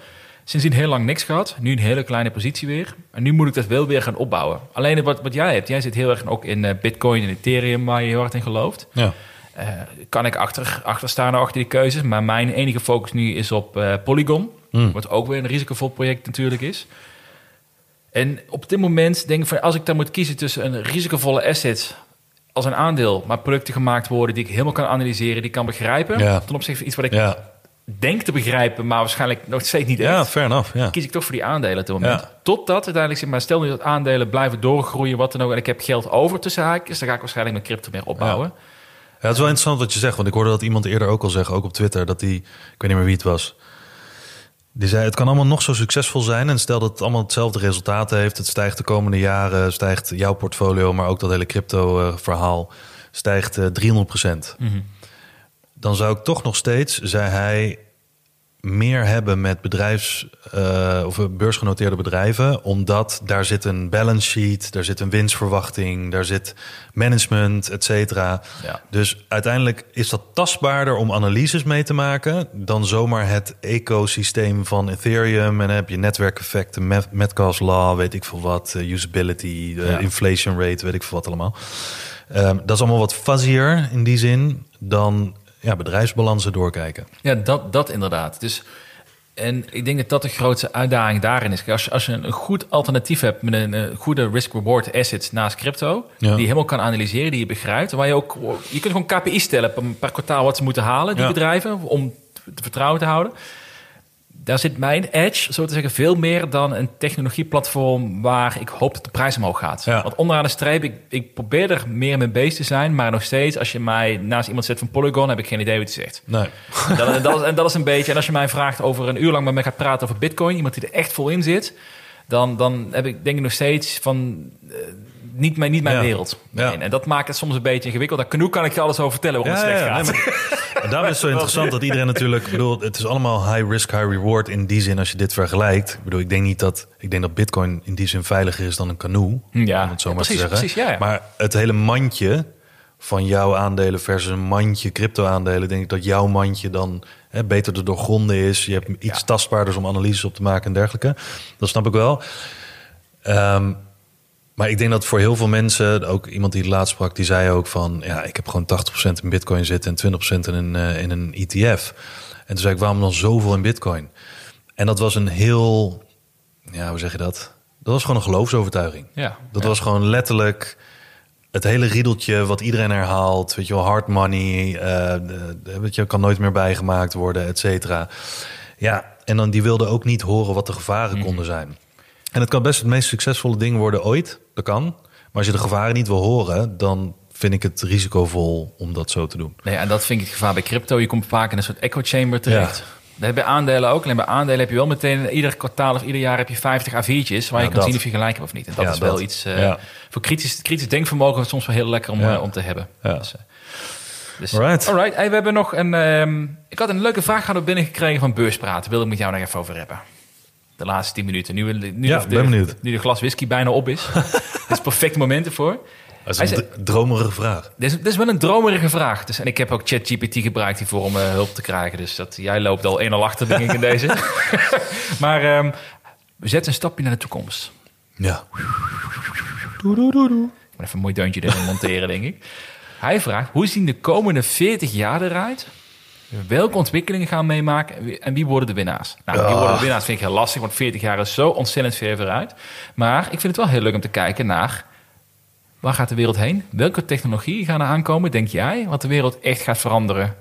Sindsdien heel lang niks gehad. Nu een hele kleine positie weer. En nu moet ik dat wel weer gaan opbouwen. Alleen wat, wat jij hebt, jij zit heel erg ook in eh, Bitcoin en Ethereum, waar je heel hard in gelooft. Ja. Eh, kan ik achter, achter staan achter die keuzes. Maar mijn enige focus nu is op eh, Polygon. Hmm. Wat ook weer een risicovol project natuurlijk is. En op dit moment denk ik van als ik dan moet kiezen tussen een risicovolle asset als een aandeel, maar producten gemaakt worden die ik helemaal kan analyseren, die ik kan begrijpen, Ja. ten opzichte van iets wat ik Ja, denk te begrijpen, maar waarschijnlijk nog steeds niet echt. ja fair enough. Ja. kies ik toch voor die aandelen moment. Ja. Totdat uiteindelijk, zeg maar, stel nu dat aandelen blijven doorgroeien, wat dan ook, en ik heb geld over tussen haakjes, dan ga ik waarschijnlijk mijn crypto meer opbouwen. Ja, het is wel interessant wat je zegt, want ik hoorde dat iemand eerder ook al zeggen, ook op Twitter, dat die, ik weet niet meer wie het was, die zei het kan allemaal nog zo succesvol zijn en stel dat het allemaal hetzelfde resultaat heeft, het stijgt de komende jaren, stijgt jouw portfolio, maar ook dat hele crypto eh, verhaal stijgt eh 300 Dan zou ik toch nog steeds, zei hij, meer hebben met bedrijfs eh, of beursgenoteerde bedrijven, omdat daar zit een balance sheet, daar zit een winstverwachting, daar zit management, et cetera. Ja. Dus uiteindelijk is dat tastbaarder om analyses mee te maken dan zomaar het ecosysteem van Ethereum. En dan heb je netwerkeffecten, Met- Metcalfe's law, weet ik veel wat, eh, usability, Ja. inflation rate, weet ik veel wat allemaal. Ehm, dat is allemaal wat fuzzier in die zin dan ja, bedrijfsbalansen doorkijken. Ja, dat, dat inderdaad. Dus, en ik denk dat dat de grootste uitdaging daarin is. Als je, als je een goed alternatief hebt met een, goede risk-reward assets naast crypto, Ja. die je helemaal kan analyseren, die je begrijpt, waar je ook, je kunt gewoon KPI stellen per, per kwartaal wat ze moeten halen, die Ja. bedrijven, om te vertrouwen te houden. Daar zit mijn edge, zo te zeggen, veel meer dan een technologieplatform waar ik hoop dat de prijs omhoog gaat. Ja. Want onderaan de streep, ik, ik probeer er meer mee bezig te zijn, maar nog steeds, als je mij naast iemand zet van Polygon, heb ik geen idee wat hij zegt. Nee. En dat, en, dat is, en dat is een beetje. En als je mij vraagt over een uur lang met mij gaat praten over Bitcoin, iemand die er echt vol in zit, dan, dan heb ik denk ik nog steeds van. eh, niet mijn, niet mijn Ja. wereld. Ja. En dat maakt het soms een beetje ingewikkeld. Daar kan ik je alles over vertellen waarom het slecht gaat. nee, maar- en daarom is het zo interessant dat iedereen natuurlijk... Ik bedoel, het is allemaal high risk, high reward in die zin als je dit vergelijkt. Ik bedoel, ik denk niet dat... Ik denk dat bitcoin in die zin veiliger is dan een canoe. Ja, om het zo ja, maar precies, te zeggen. precies, ja, ja. Maar het hele mandje van jouw aandelen versus een mandje crypto aandelen... denk ik dat jouw mandje dan hè, beter te doorgronden is. Je hebt iets tastbaarders om analyses op te maken en dergelijke. Dat snap ik wel. Ehm, maar ik denk dat voor heel veel mensen, ook iemand die het laatst sprak, die zei ook van, ja, ik heb gewoon 80% in bitcoin zitten en 20% in een, eh, in een ETF. En toen zei ik, waarom dan zoveel in bitcoin? En dat was een heel, ja, hoe zeg je dat? Dat was gewoon een geloofsovertuiging. Ja, Dat ja. was gewoon letterlijk het hele riedeltje wat iedereen herhaalt. Weet je wel, hard money, de- weet je, kan nooit meer bijgemaakt worden, et cetera. Ja, en dan die wilde ook niet horen wat de gevaren Mhm. konden zijn. En het kan best het meest succesvolle ding worden ooit. Dat kan. Maar als je de gevaren niet wil horen, dan vind ik het risicovol om dat zo te doen. Nee, en dat vind ik het gevaar bij crypto. Je komt vaak in een soort echo chamber terecht. Dat heb je aandelen ook. Alleen bij aandelen heb je wel meteen ieder kwartaal of ieder jaar heb je 50 A4'tjes waar je Ja, kan dat. zien of je gelijk hebt of niet. En dat Ja, is wel dat. iets eh, Ja. voor kritisch, kritisch denkvermogen soms wel heel lekker om, Ja. eh, om te hebben. Ja. Dus, eh, dus, Alright. alright. Hey, we hebben nog een. ehm, ik had een leuke vraag hadden binnengekregen van Beurspraten. Wilde ik met jou nog even over hebben. De laatste 10 minuten. Nu, nu, Ja, de, nu de glas whisky bijna op is. Dit is het perfecte moment ervoor. Dat is een zei- dromerige vraag. Dit is, dit is wel een dromerige vraag. Dus, en ik heb ook ChatGPT gebruikt hiervoor om eh, hulp te krijgen. Dus dat, jij loopt al 1 al achter, denk ik, in deze. maar ehm, we zetten een stapje naar de toekomst. Ja. Ik moet even een mooi deuntje erin monteren, denk ik. Hij vraagt, hoe zien de komende 40 jaar eruit? Welke ontwikkelingen gaan we meemaken en wie- en wie worden de winnaars? Nou, wie Ah. worden de winnaars vind ik heel lastig, want 40 jaar is zo ontzettend ver vooruit. Maar ik vind het wel heel leuk om te kijken naar waar gaat de wereld heen? Welke technologieën gaan er aankomen, denk jij? Wat de wereld echt gaat veranderen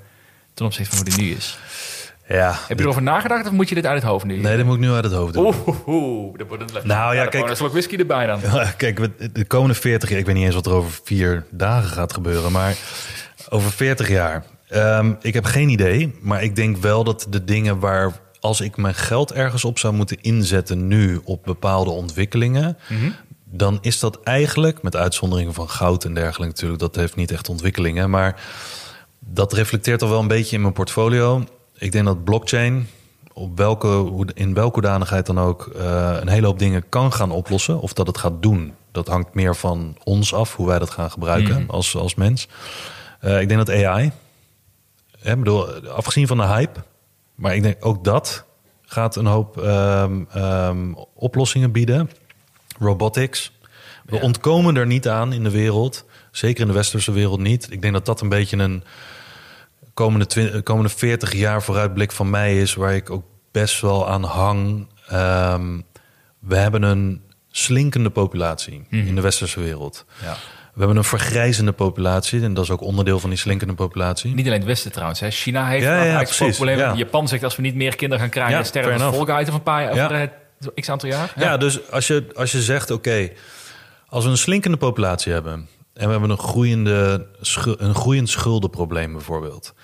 ten opzichte van hoe die nu is. Ja. Heb je erover nagedacht of moet je dit uit het hoofd nu? Nee, dat moet ik nu uit het hoofd doen. Oeh, oeh, oeh, dat wordt een Nou ja, kijk- gewoon Een slok whisky erbij dan. Ja, Kijk, de komende 40 jaar, ik weet niet eens wat er over vier dagen gaat gebeuren, maar over 40 jaar. Ehm, ik heb geen idee, maar ik denk wel dat de dingen waar, als ik mijn geld ergens op zou moeten inzetten nu op bepaalde ontwikkelingen, dan is dat eigenlijk, met uitzonderingen van goud en dergelijke natuurlijk, dat heeft niet echt ontwikkelingen, maar dat reflecteert al wel een beetje in mijn portfolio. Ik denk dat blockchain op welke, in welke hoedanigheid dan ook eh, een hele hoop dingen kan gaan oplossen. Of dat het gaat doen. Dat hangt meer van ons af, hoe wij dat gaan gebruiken als, als mens. Eh, ik denk dat AI, hè, bedoel, afgezien van de hype, maar ik denk ook dat gaat een hoop ehm, ehm, oplossingen bieden. Robotics. We Ja. ontkomen er niet aan in de wereld. Zeker in de westerse wereld niet. Ik denk dat dat een beetje een komende, komende 40 jaar vooruitblik van mij is, waar ik ook best wel aan hang. Ehm, we hebben een slinkende populatie in de westerse wereld. Ja. We hebben een vergrijzende populatie en dat is ook onderdeel van die slinkende populatie. Niet alleen het Westen trouwens. Hè. China heeft Ja, ja, precies, ja. Japan zegt als we niet meer kinderen gaan krijgen, Ja, sterven we enough. volk uit over een paar jaar, eh, x aantal jaar. Ja, dus als je, als je zegt, oké, als we een slinkende populatie hebben... en we hebben een, groeiende, een groeiend schuldenprobleem bijvoorbeeld...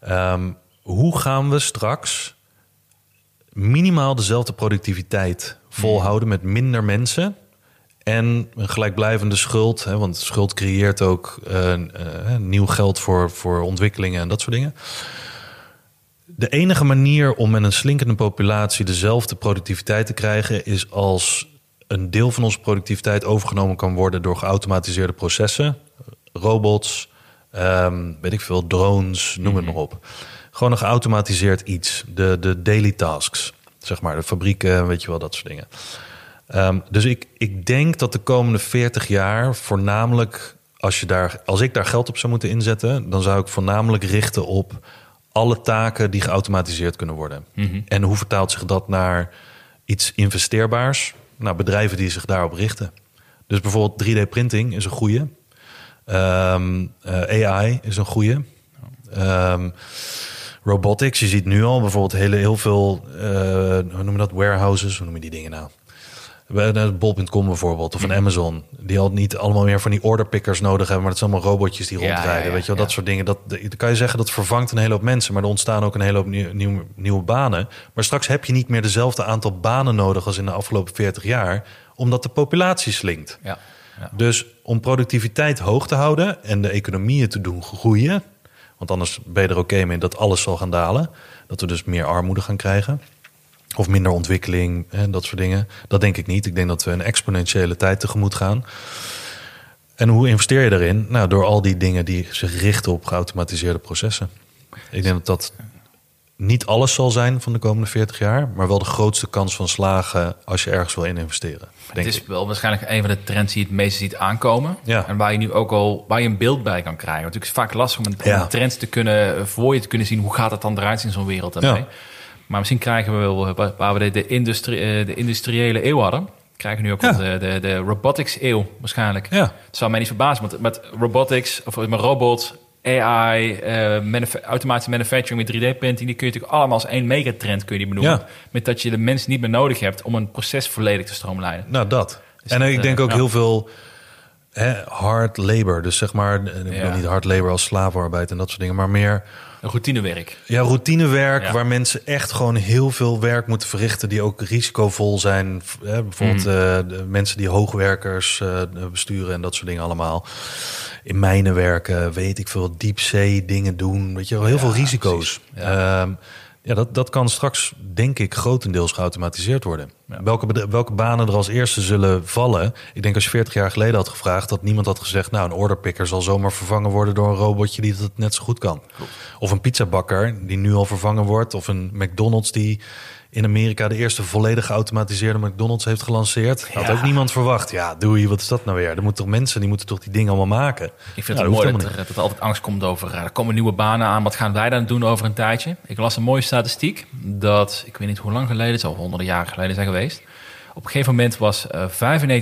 ehm, hoe gaan we straks minimaal dezelfde productiviteit volhouden met minder mensen... en een gelijkblijvende schuld, hè, want schuld creëert ook eh, eh, nieuw geld voor, voor ontwikkelingen en dat soort dingen... De enige manier om met een slinkende populatie dezelfde productiviteit te krijgen is als een deel van onze productiviteit overgenomen kan worden door geautomatiseerde processen, robots, ehm, weet ik veel, drones, noem het maar op. Gewoon een geautomatiseerd iets, de, de daily tasks, zeg maar, de fabrieken, weet je wel, dat soort dingen. Ehm, dus ik, ik denk dat de komende 40 jaar voornamelijk, als, je daar, als ik daar geld op zou moeten inzetten, dan zou ik voornamelijk richten op alle taken die geautomatiseerd kunnen worden. En hoe vertaalt zich dat naar iets investeerbaars? Nou, bedrijven die zich daarop richten. Dus bijvoorbeeld 3D-printing is een goede. Ehm, eh, AI is een goede. Ehm, robotics, je ziet nu al bijvoorbeeld hele, heel veel, eh, hoe noem je dat, warehouses, hoe noem je die dingen nou? Bol.com bijvoorbeeld, of een Amazon, die al niet allemaal meer van die orderpickers nodig hebben, maar het zijn allemaal robotjes die rondrijden. ja, ja, weet je wel, dat soort dingen. Dat, dan kan je zeggen dat vervangt een hele hoop mensen, maar er ontstaan ook een hele hoop nieuw, nieuw- nieuwe banen. Maar straks heb je niet meer dezelfde aantal banen nodig als in de afgelopen 40 jaar, omdat de populatie slinkt. Ja. Ja. Dus om productiviteit hoog te houden en de economieën te doen groeien, want anders ben je er oké mee dat alles zal gaan dalen, dat we dus meer armoede gaan krijgen. Of minder ontwikkeling en dat soort dingen. Dat denk ik niet. Ik denk dat we een exponentiële tijd tegemoet gaan. En hoe investeer je daarin? Nou, door al die dingen die zich richten op geautomatiseerde processen. Ik denk dat dat niet alles zal zijn van de komende 40 jaar, maar wel de grootste kans van slagen als je ergens wil in investeren. Denk Het is ik. wel waarschijnlijk een van de trends die het meeste ziet aankomen. Ja. En waar je nu ook al waar je een beeld bij kan krijgen. Want het is vaak lastig om een, Ja. trends te kunnen voor je te kunnen zien. Hoe gaat het dan eruit in zo'n wereld? daarmee? Ja. Maar misschien krijgen we wel, waar- we de, de, industrie, eh, de industriële eeuw hadden, krijgen we nu ook Ja. de, de, de robotics eeuw waarschijnlijk. Ja. Het zou mij niet verbazen, want met robotics of met robots, AI, eh manuf- automatische manufacturing met 3D-printing, die kun je natuurlijk allemaal als één megatrend kun je die benoemen. Ja. Met dat je de mensen niet meer nodig hebt om een proces volledig te stroomlijnen. Nou, dat. Dus en dat, ik denk eh, ook ja. heel veel hè, hard labor. Dus zeg maar, eh, ik Ja. niet hard labor als slavenarbeid en dat soort dingen, maar meer Een routinewerk. ja, routinewerk Ja. waar mensen echt gewoon heel veel werk moeten verrichten die ook risicovol zijn. Hè, bijvoorbeeld Mm. eh, de mensen die hoogwerkers eh, besturen en dat soort dingen allemaal. In mijnen werken, weet ik veel, diepzee dingen doen. Weet je wel, heel veel risico's. Ja, ja dat, dat kan straks, denk ik, grotendeels geautomatiseerd worden. Ja. Welke, welke banen er als eerste zullen vallen? Ik denk als je 40 jaar geleden had gevraagd, dat niemand had gezegd: Nou, een orderpicker zal zomaar vervangen worden door een robotje die dat net zo goed kan. Of een pizzabakker die nu al vervangen wordt. Of een McDonald's die in Amerika de eerste volledig geautomatiseerde McDonald's heeft gelanceerd. Had Ja. ook niemand verwacht. Ja, doei, wat is dat nou weer? Er moeten toch mensen, die moeten toch die dingen allemaal maken? Ik vind Ja, het dat mooi dat, er, dat er altijd angst komt over... eh, er komen nieuwe banen aan, wat gaan wij dan doen over een tijdje? Ik las een mooie statistiek dat, ik weet niet hoe lang geleden... het zal honderden jaren geleden zijn geweest... op een gegeven moment was eh 95%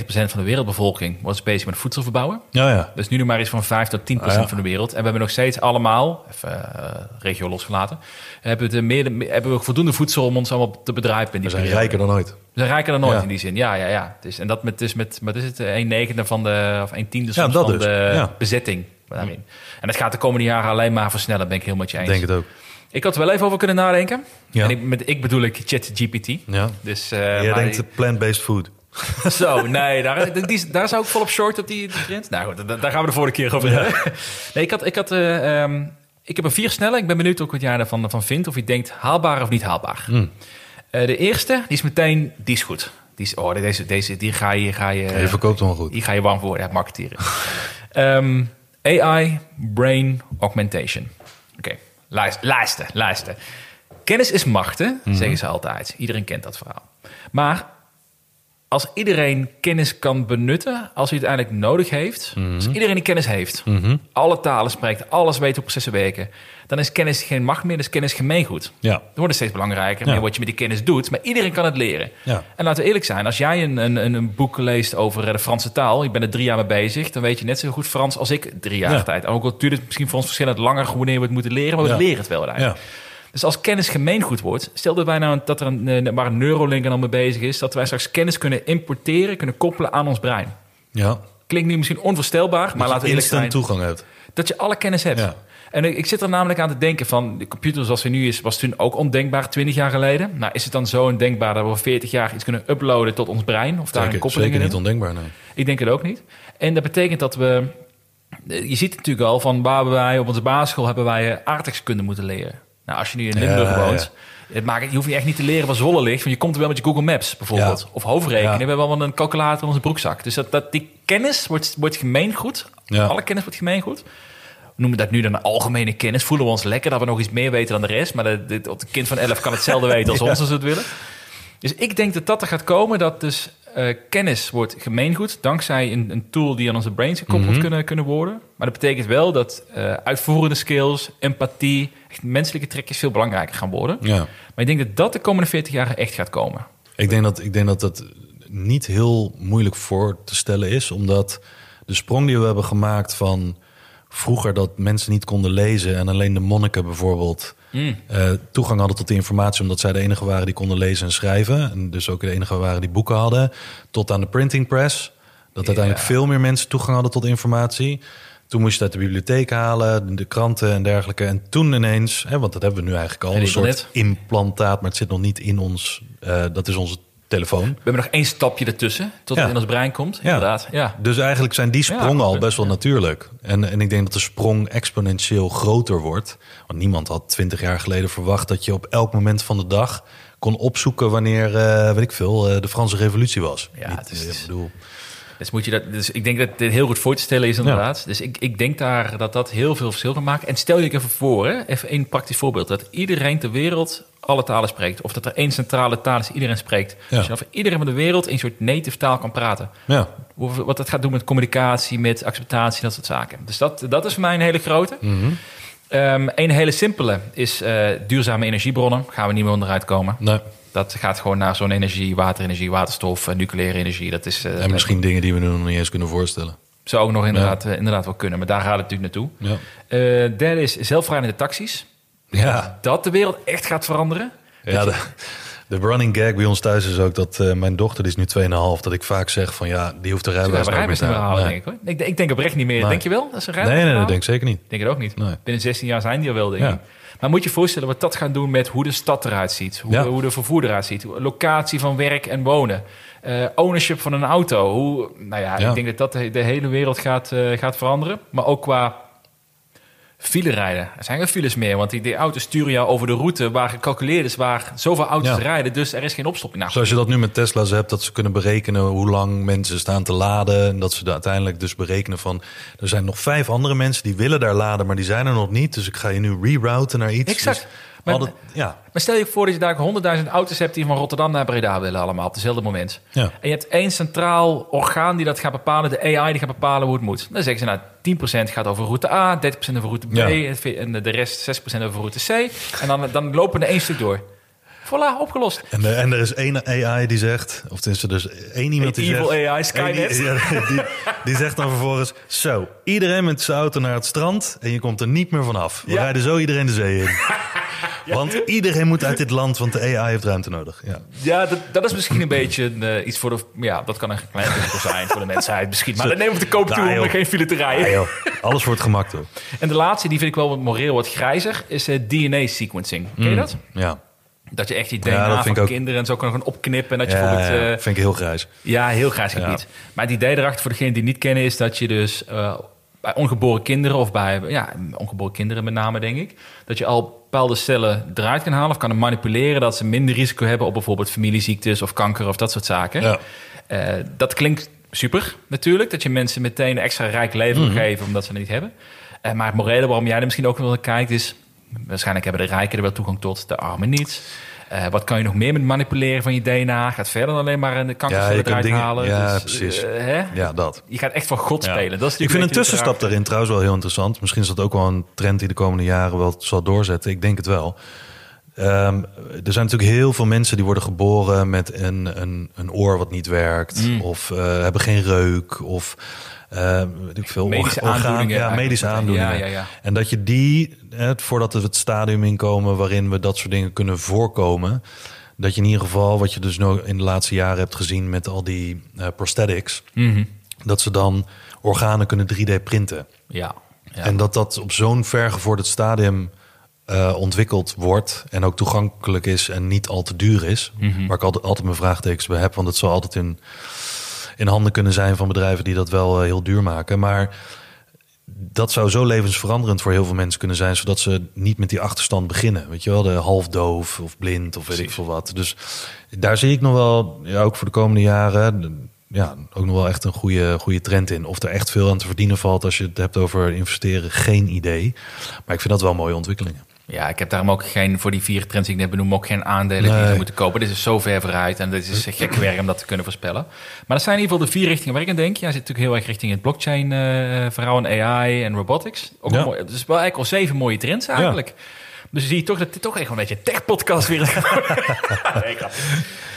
van de wereldbevolking... was bezig met voedsel verbouwen. Ja, ja. Dus nu nog maar iets van 5 tot 10% Ah, ja. van de wereld. En we hebben nog steeds allemaal, even eh, regio losgelaten... hebben we, de meer, hebben we voldoende voedsel om ons allemaal te bedrijven in die We zijn periode. rijker dan ooit. We zijn rijker dan nooit Ja. in die zin. Ja, ja, ja. Dus, en dat met, dus met wat is het, eh, een negende van de, of een tiende Ja, van dus. de Ja. bezetting. daarin. En dat gaat de komende jaren alleen maar versnellen, ben ik heel met je eens. Denk het ook. Ik had er wel even over kunnen nadenken. Ja. En ik, met ik bedoel ik ChatGPT. Ja. Dus, eh, Jij denkt de plant-based food. Zo, nee, daar, die, daar zou ik volop short op die. Nou goed, daar, daar gaan we de vorige keer over hebben. Nee, ik, had, ik, had, eh, ehm, ik heb een vier snelle. Ik ben benieuwd ook wat jij daarvan van vindt. Of je denkt haalbaar of niet haalbaar. Hmm. Eh, de eerste, die is meteen, die is goed. Die is, oh, deze, deze, die ga je, ga je, je verkoopt hem goed. die ga je warm voor, ja, marketeren. Ehm, AI, brain augmentation. Oké, luister, luister, luister. Kennis is macht, hè? Mhm. zeggen ze altijd. Iedereen kent dat verhaal. Maar als iedereen kennis kan benutten, als hij het uiteindelijk nodig heeft, als iedereen die kennis heeft, alle talen spreekt, alles weet hoe processen werken, dan is kennis geen macht meer, dan is kennis gemeengoed. Ja. Het wordt steeds belangrijker, Ja. meer wat je met die kennis doet, maar iedereen kan het leren. Ja. En laten we eerlijk zijn, als jij een, een, een- boek leest over eh, de Franse taal, je bent er drie jaar mee bezig, dan weet je net zo goed Frans als ik drie jaar Ja. tijd. En ook al duurt het misschien voor ons verschillend langer wanneer we het moeten leren, maar we Ja. leren het wel uiteindelijk. Dus als kennis gemeengoed wordt, stel dat wij nou dat er een, eh, waar een Neuralink er dan mee bezig is, dat wij straks kennis kunnen importeren, kunnen koppelen aan ons brein. Ja. Klinkt nu misschien onvoorstelbaar, maar laten we eerlijk zijn toegang hebt. dat je alle kennis hebt. Ja. En ik ik zit er namelijk aan te denken van, de computer zoals hij nu is, was toen ook ondenkbaar 20 jaar geleden. Nou, is het dan zo ondenkbaar dat we over 40 jaar iets kunnen uploaden tot ons brein? Of daar een Zeker, koppeling zeker in niet hebben? ondenkbaar, nee. Ik denk het ook niet. En dat betekent dat we, je ziet het natuurlijk al, van waar wij op onze basisschool hebben wij eh, aardrijkskunde moeten leren. Nou, als je nu in Limburg Ja, woont, het maakt, je hoeft je echt niet te leren waar Zwolle ligt, want je komt er wel met je Google Maps bijvoorbeeld. Ja. Of hoofdrekenen, we hebben wel een calculator in onze broekzak. Dus dat, dat, die kennis wordt, wordt gemeengoed. Alle kennis wordt gemeengoed. We noemen dat nu dan algemene kennis. Voelen we ons lekker dat we nog iets meer weten dan de rest. Maar het kind van 11 kan hetzelfde weten als ons als we het willen. Dus ik denk dat dat er gaat komen. Dat dus eh, kennis wordt gemeengoed. Dankzij een, een tool die aan onze brains gekoppeld Mhm. kunnen, kunnen worden. Maar dat betekent wel dat eh, uitvoerende skills, empathie, echt menselijke trekjes veel belangrijker gaan worden. Ja. Maar ik denk dat dat de komende 40 jaar echt gaat komen. Ik denk dat, ik denk dat dat niet heel moeilijk voor te stellen is, omdat de sprong die we hebben gemaakt van vroeger dat mensen niet konden lezen en alleen de monniken bijvoorbeeld Mm. eh, toegang hadden tot de informatie omdat zij de enige waren die konden lezen en schrijven en dus ook de enige waren die boeken hadden, tot aan de printing press, dat uiteindelijk veel meer mensen toegang hadden tot informatie. Toen moest je het uit de bibliotheek halen, de kranten en dergelijke. En toen ineens, hè, want dat hebben we nu eigenlijk al, En een soort implantaat, maar het zit nog niet in ons. eh, dat is onze telefoon. We hebben nog één stapje ertussen tot het in ons brein komt. Inderdaad, ja. Dus eigenlijk zijn die sprongen al best wel natuurlijk. En, en ik denk dat de sprong exponentieel groter wordt. Want niemand had twintig jaar geleden verwacht dat je op elk moment van de dag kon opzoeken wanneer, eh, weet ik veel, eh, de Franse revolutie was. Ja, Niet, het is- eh, ik bedoel, Dus, moet je dat, dus ik denk dat dit heel goed voor te stellen is inderdaad. Dus ik, ik denk daar dat dat heel veel verschil kan maken. En stel je even voor, hè, even één praktisch voorbeeld. Dat iedereen ter wereld alle talen spreekt. Of dat er één centrale taal is die iedereen spreekt. Ja. Dan voor iedereen van de wereld een soort native taal kan praten. ja. Wat dat gaat doen met communicatie, met acceptatie, dat soort zaken. Dus dat, dat is voor mij een hele grote. Mhm. Ehm, een hele simpele is eh, duurzame energiebronnen. Gaan we niet meer onderuit komen. Nee. Dat gaat gewoon naar zo'n-energie, waterenergie, waterstof, eh, nucleaire energie. Dat is, eh, En misschien dingen die we nu nog niet eens kunnen voorstellen. zou ook nog inderdaad, eh, inderdaad wel kunnen. Maar daar gaat het natuurlijk naartoe. Ja. Derde is zelfrijdende taxis. Ja, Dat de wereld echt gaat veranderen. ja de, de running gag bij ons thuis is ook dat mijn dochter, die is nu 2,5, dat ik vaak zeg van ja, die hoeft de rijbewijs niet meer halen, Nee. denk ik. Hoor. Ik, ik denk oprecht niet meer. Nee. Denk je wel? Dat is een Nee, rijbewijs nee, dat halen? denk ik zeker niet. Ik denk het ook niet. Nee. Binnen 16 jaar zijn die er wel, denk Ja. ik. Maar moet je je voorstellen wat dat gaat doen met hoe de stad eruit ziet. Hoe, Ja. hoe de vervoer eruit ziet. Locatie van werk en wonen. eh, ownership van een auto. Hoe, nou ja, Ja. ik denk dat dat de, de hele wereld gaat, eh, gaat veranderen. Maar ook qua file rijden. Er zijn geen files meer. Want die, die auto's sturen jou over de route waar gecalculeerd is... waar zoveel auto's Ja. rijden. Dus er is geen opstopping. Nou, Zoals je dat nu met Tesla's hebt, dat ze kunnen berekenen hoe lang mensen staan te laden. En dat ze uiteindelijk dus berekenen van, er zijn nog vijf andere mensen die willen daar laden, maar die zijn er nog niet. Dus ik ga je nu rerouten naar iets. Exact. Dus Maar- ja, Maar stel je voor dat je daar 100.000 auto's hebt die van Rotterdam naar Breda willen allemaal op dezelfde moment. Ja. En je hebt één centraal orgaan die dat gaat bepalen, de AI die gaat bepalen hoe het moet. Dan zeggen ze nou 10% gaat over route A, 30% over route B Ja. en de rest 6% over route C. En dan, dan lopen er één stuk door. Voilà, opgelost. en, er- en er is één AI die zegt, of tenminste dus één iemand die Evil zegt... AI, Skynet. Die, ja, die, die zegt dan vervolgens, zo, iedereen met zijn auto naar het strand en je komt er niet meer vanaf. We Ja. rijden zo iedereen de zee in. Want iedereen moet uit dit land, want de AI heeft ruimte nodig. Ja. Ja, dat, dat is misschien een beetje eh, iets voor de... Ja, dat kan een klein risico zijn voor de mensheid misschien. Maar dat nemen we te koop toe om er geen file te rijden. Alles voor het gemak, toch? En de laatste, die vind ik wel wat moreel wat grijzer, is eh, DNA-sequencing. Ken je dat? Ja, Dat je echt die DNA van ook. kinderen en zo kan gaan opknippen. En dat je ja, bijvoorbeeld... eh, vind ik heel grijs. ja, heel grijs Ja. gebied. Maar het idee erachter voor degenen die het niet kennen... is dat je dus bij ongeboren kinderen... of bij ja, ongeboren kinderen met name, denk ik... dat je al bepaalde cellen eruit kan halen... of kan manipuleren dat ze minder risico hebben... op bijvoorbeeld familieziektes of kanker of dat soort zaken. Ja. Eh, dat klinkt super natuurlijk. Dat je mensen meteen een extra rijk leven Mhm. geven... omdat ze het niet hebben. Eh, maar het morele waarom jij er misschien ook wel naar kijkt is... waarschijnlijk hebben de rijken er wel toegang tot, de armen niet... Eh, wat kan je nog meer met manipuleren van je DNA? Gaat verder dan alleen maar een Ja, kankercellen kunt eruit dingen- halen. ja, Dus, precies. eh, hè? Ja, dat. Je gaat echt van God Ja. spelen. Dat is Ik vind een tussenstap daarin trouwens wel heel interessant. Misschien is dat ook wel een trend die de komende jaren wel zal doorzetten. Ik denk het wel. Ehm, er zijn natuurlijk heel veel mensen die worden geboren met een, een, een oor wat niet werkt. Mm. Of eh, hebben geen reuk. Of eh, ik veel, Medische orgaan- aandoeningen Ja, medische aandoeningen. Ja, ja, ja. En dat je die, voordat we het stadium inkomen waarin we dat soort dingen kunnen voorkomen. Dat je in ieder geval, wat je dus nu in de laatste jaren hebt gezien met al die eh, prosthetics. Mhm. Dat ze dan organen kunnen 3D printen. Ja. ja. En dat dat op zo'n vergevorderd stadium eh, ontwikkeld wordt en ook toegankelijk is en niet al te duur is. Mhm. Waar ik altijd, altijd mijn vraagtekens bij heb, want het zal altijd in, in handen kunnen zijn van bedrijven die dat wel eh, heel duur maken. Maar dat zou zo levensveranderend voor heel veel mensen kunnen zijn, zodat ze niet met die achterstand beginnen. Weet je wel, de halfdoof of blind of weet ik veel wat. Dus daar zie ik nog wel, ja, ook voor de komende jaren, ja, ook nog wel echt een goede, goede trend in. Of er echt veel aan te verdienen valt als je het hebt over investeren, geen idee. Maar ik vind dat wel mooie ontwikkelingen. Ja, ik heb daarom ook geen, voor die vier trends die ik net benoem, ook geen aandelen die zou moeten kopen. Dit is zo ver vooruit en dit is gek werk om dat te kunnen voorspellen. Maar dat zijn in ieder geval de vier richtingen waar ik aan denk. Jij zit natuurlijk heel erg richting het blockchain eh verhaal en AI en robotics. Ook Ja. mooi, dus wel eigenlijk al zeven mooie trends eigenlijk. Dus je ziet toch dat dit toch echt een beetje een tech-podcast weer nee, grapje.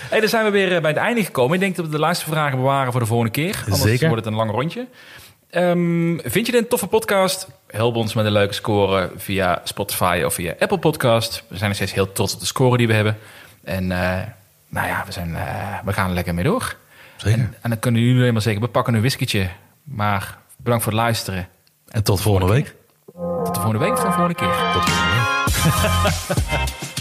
Hey, dan zijn we weer eh, bij het einde gekomen. Ik denk dat we de laatste vragen bewaren voor de volgende keer. Anders Zeker. wordt het een lang rondje. Ehm, vind je dit een toffe podcast? Help ons met een leuke score via Spotify of via Apple Podcast. We zijn nog steeds heel trots op de score die we hebben. En eh, nou ja, we, zijn, eh, we gaan er lekker mee door. Zeker. En, en dan kunnen jullie alleen maar zeggen, we pakken een whiskietje. Maar bedankt voor het luisteren. En tot volgende week. Tot de volgende week of de volgende keer. Tot volgende week.